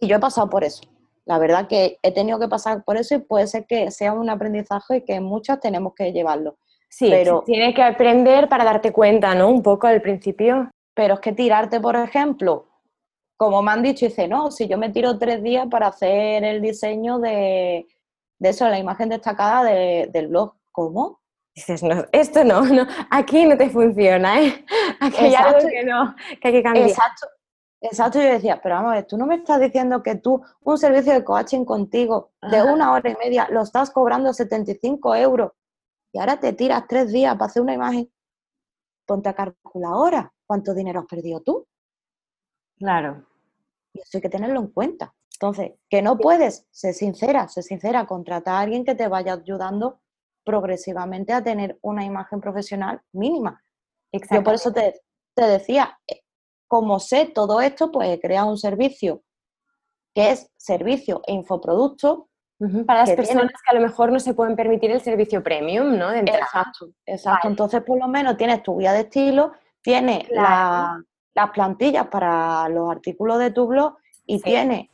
Y yo he pasado por eso la verdad que he tenido que pasar por eso y puede ser que sea un aprendizaje y que muchas tenemos que llevarlo. Sí, pero tienes que aprender para darte cuenta, ¿no? Un poco al principio. Pero es que tirarte, por ejemplo, como me han dicho, dice, no, si yo me tiro tres días para hacer el diseño de, eso, la imagen destacada del blog, ¿cómo? Dices, no, esto no, no, aquí no te funciona, ¿eh? Aquí hay algo que no, que hay que cambiar. Exacto, Exacto, yo decía, pero vamos a ver, tú no me estás diciendo que tú un servicio de coaching contigo de una hora y media lo estás cobrando 75 euros y ahora te tiras tres días para hacer una imagen. Ponte a calculadora, ¿cuánto dinero has perdido tú? Claro. Y eso hay que tenerlo en cuenta. Entonces, que no puedes, sé sincera, sé sincera, contratar a alguien que te vaya ayudando progresivamente a tener una imagen profesional mínima. Yo por eso te, te decía, como sé todo esto, pues he creado un servicio que es servicio e infoproducto. Para las personas que a lo mejor no se pueden permitir el servicio premium, ¿no? exacto, exacto. Entonces, por lo menos tienes tu guía de estilo, tienes las plantillas para los artículos de tu blog y tienes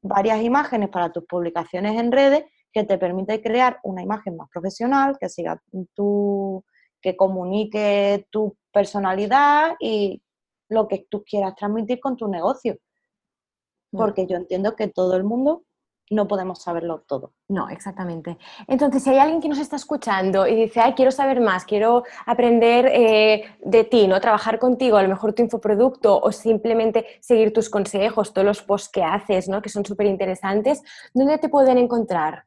varias imágenes para tus publicaciones en redes que te permite crear una imagen más profesional, que siga tu, que comunique tu personalidad y lo que tú quieras transmitir con tu negocio. Mm. Porque yo entiendo que todo el mundo no podemos saberlo todo. No, exactamente. Entonces, si hay alguien que nos está escuchando y dice, ay, quiero saber más, quiero aprender eh, de ti, ¿no? Trabajar contigo, a lo mejor tu infoproducto o simplemente seguir tus consejos, todos los posts que haces, ¿no? Que son súper interesantes, ¿dónde te pueden encontrar?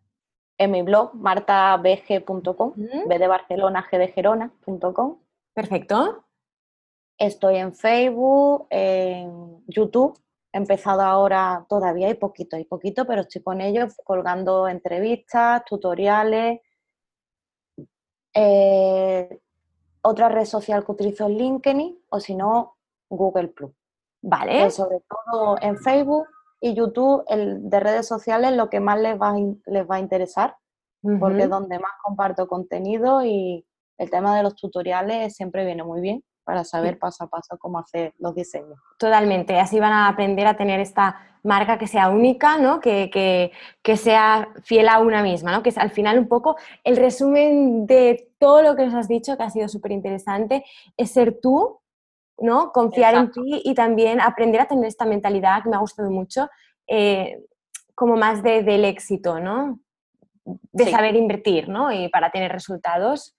En mi blog, martabg.com, b de Barcelona, g de Gerona.com. Perfecto. Estoy en Facebook, en YouTube. He empezado ahora, todavía hay poquito, hay poquito, pero estoy con ellos colgando entrevistas, tutoriales. Eh, otra red social que utilizo es LinkedIn o si no, Google Plus. Vale. sobre todo en Facebook y YouTube, el de redes sociales, lo que más les va, les va a interesar, porque es donde más comparto contenido y el tema de los tutoriales siempre viene muy bien para saber paso a paso cómo hacer los diseños. Totalmente, así van a aprender a tener esta marca que sea única, ¿no? que, sea fiel a una misma, ¿no? que es al final un poco el resumen de todo lo que nos has dicho, que ha sido súper interesante, es ser tú, ¿no? confiar en ti y también aprender a tener esta mentalidad que me ha gustado mucho, eh, como más de, del éxito, ¿no? de saber invertir ¿no? y para tener resultados.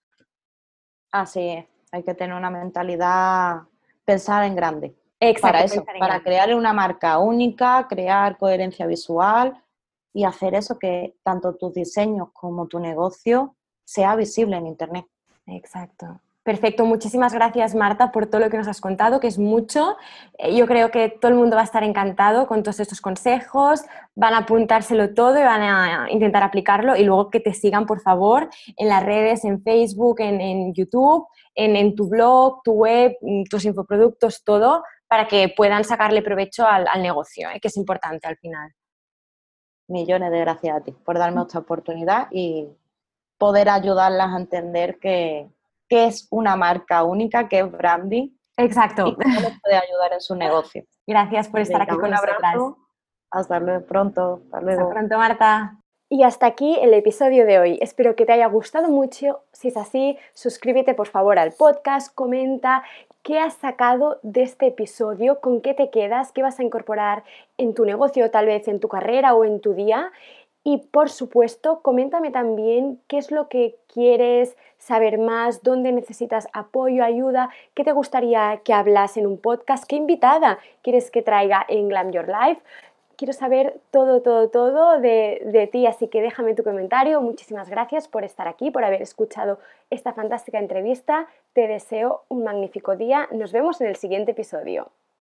Así es hay que tener una mentalidad, pensar en grande. para eso, para crear una marca única, crear coherencia visual y hacer eso que tanto tus diseños como tu negocio sea visible en Internet. Exacto. Perfecto, muchísimas gracias Marta por todo lo que nos has contado, que es mucho. Eh, yo creo que todo el mundo va a estar encantado con todos estos consejos, van a apuntárselo todo y van a intentar aplicarlo y luego que te sigan por favor en las redes, en Facebook, en, YouTube, en, tu blog, tu web, mm, tus infoproductos, todo, para que puedan sacarle provecho al, negocio, eh, que es importante al final. Millones de gracias a ti por darme esta oportunidad y poder ayudarlas a entender que qué es una marca única, qué es branding. Exacto. Y cómo les puede ayudar en su negocio. Gracias por estar aquí con nosotras. Hasta luego pronto. Hasta luego. Hasta pronto, Marta. Y hasta aquí el episodio de hoy. Espero que te haya gustado mucho. Si es así, suscríbete por favor al podcast, comenta qué has sacado de este episodio, con qué te quedas, qué vas a incorporar en tu negocio, tal vez en tu carrera o en tu día. Y por supuesto, coméntame también qué es lo que quieres saber más, dónde necesitas apoyo, ayuda, qué te gustaría que hablas en un podcast, qué invitada quieres que traiga en Glam Your Life. Quiero saber todo, todo, todo de, de ti, así que déjame tu comentario. Muchísimas gracias por estar aquí, por haber escuchado esta fantástica entrevista. Te deseo un magnífico día. Nos vemos en el siguiente episodio.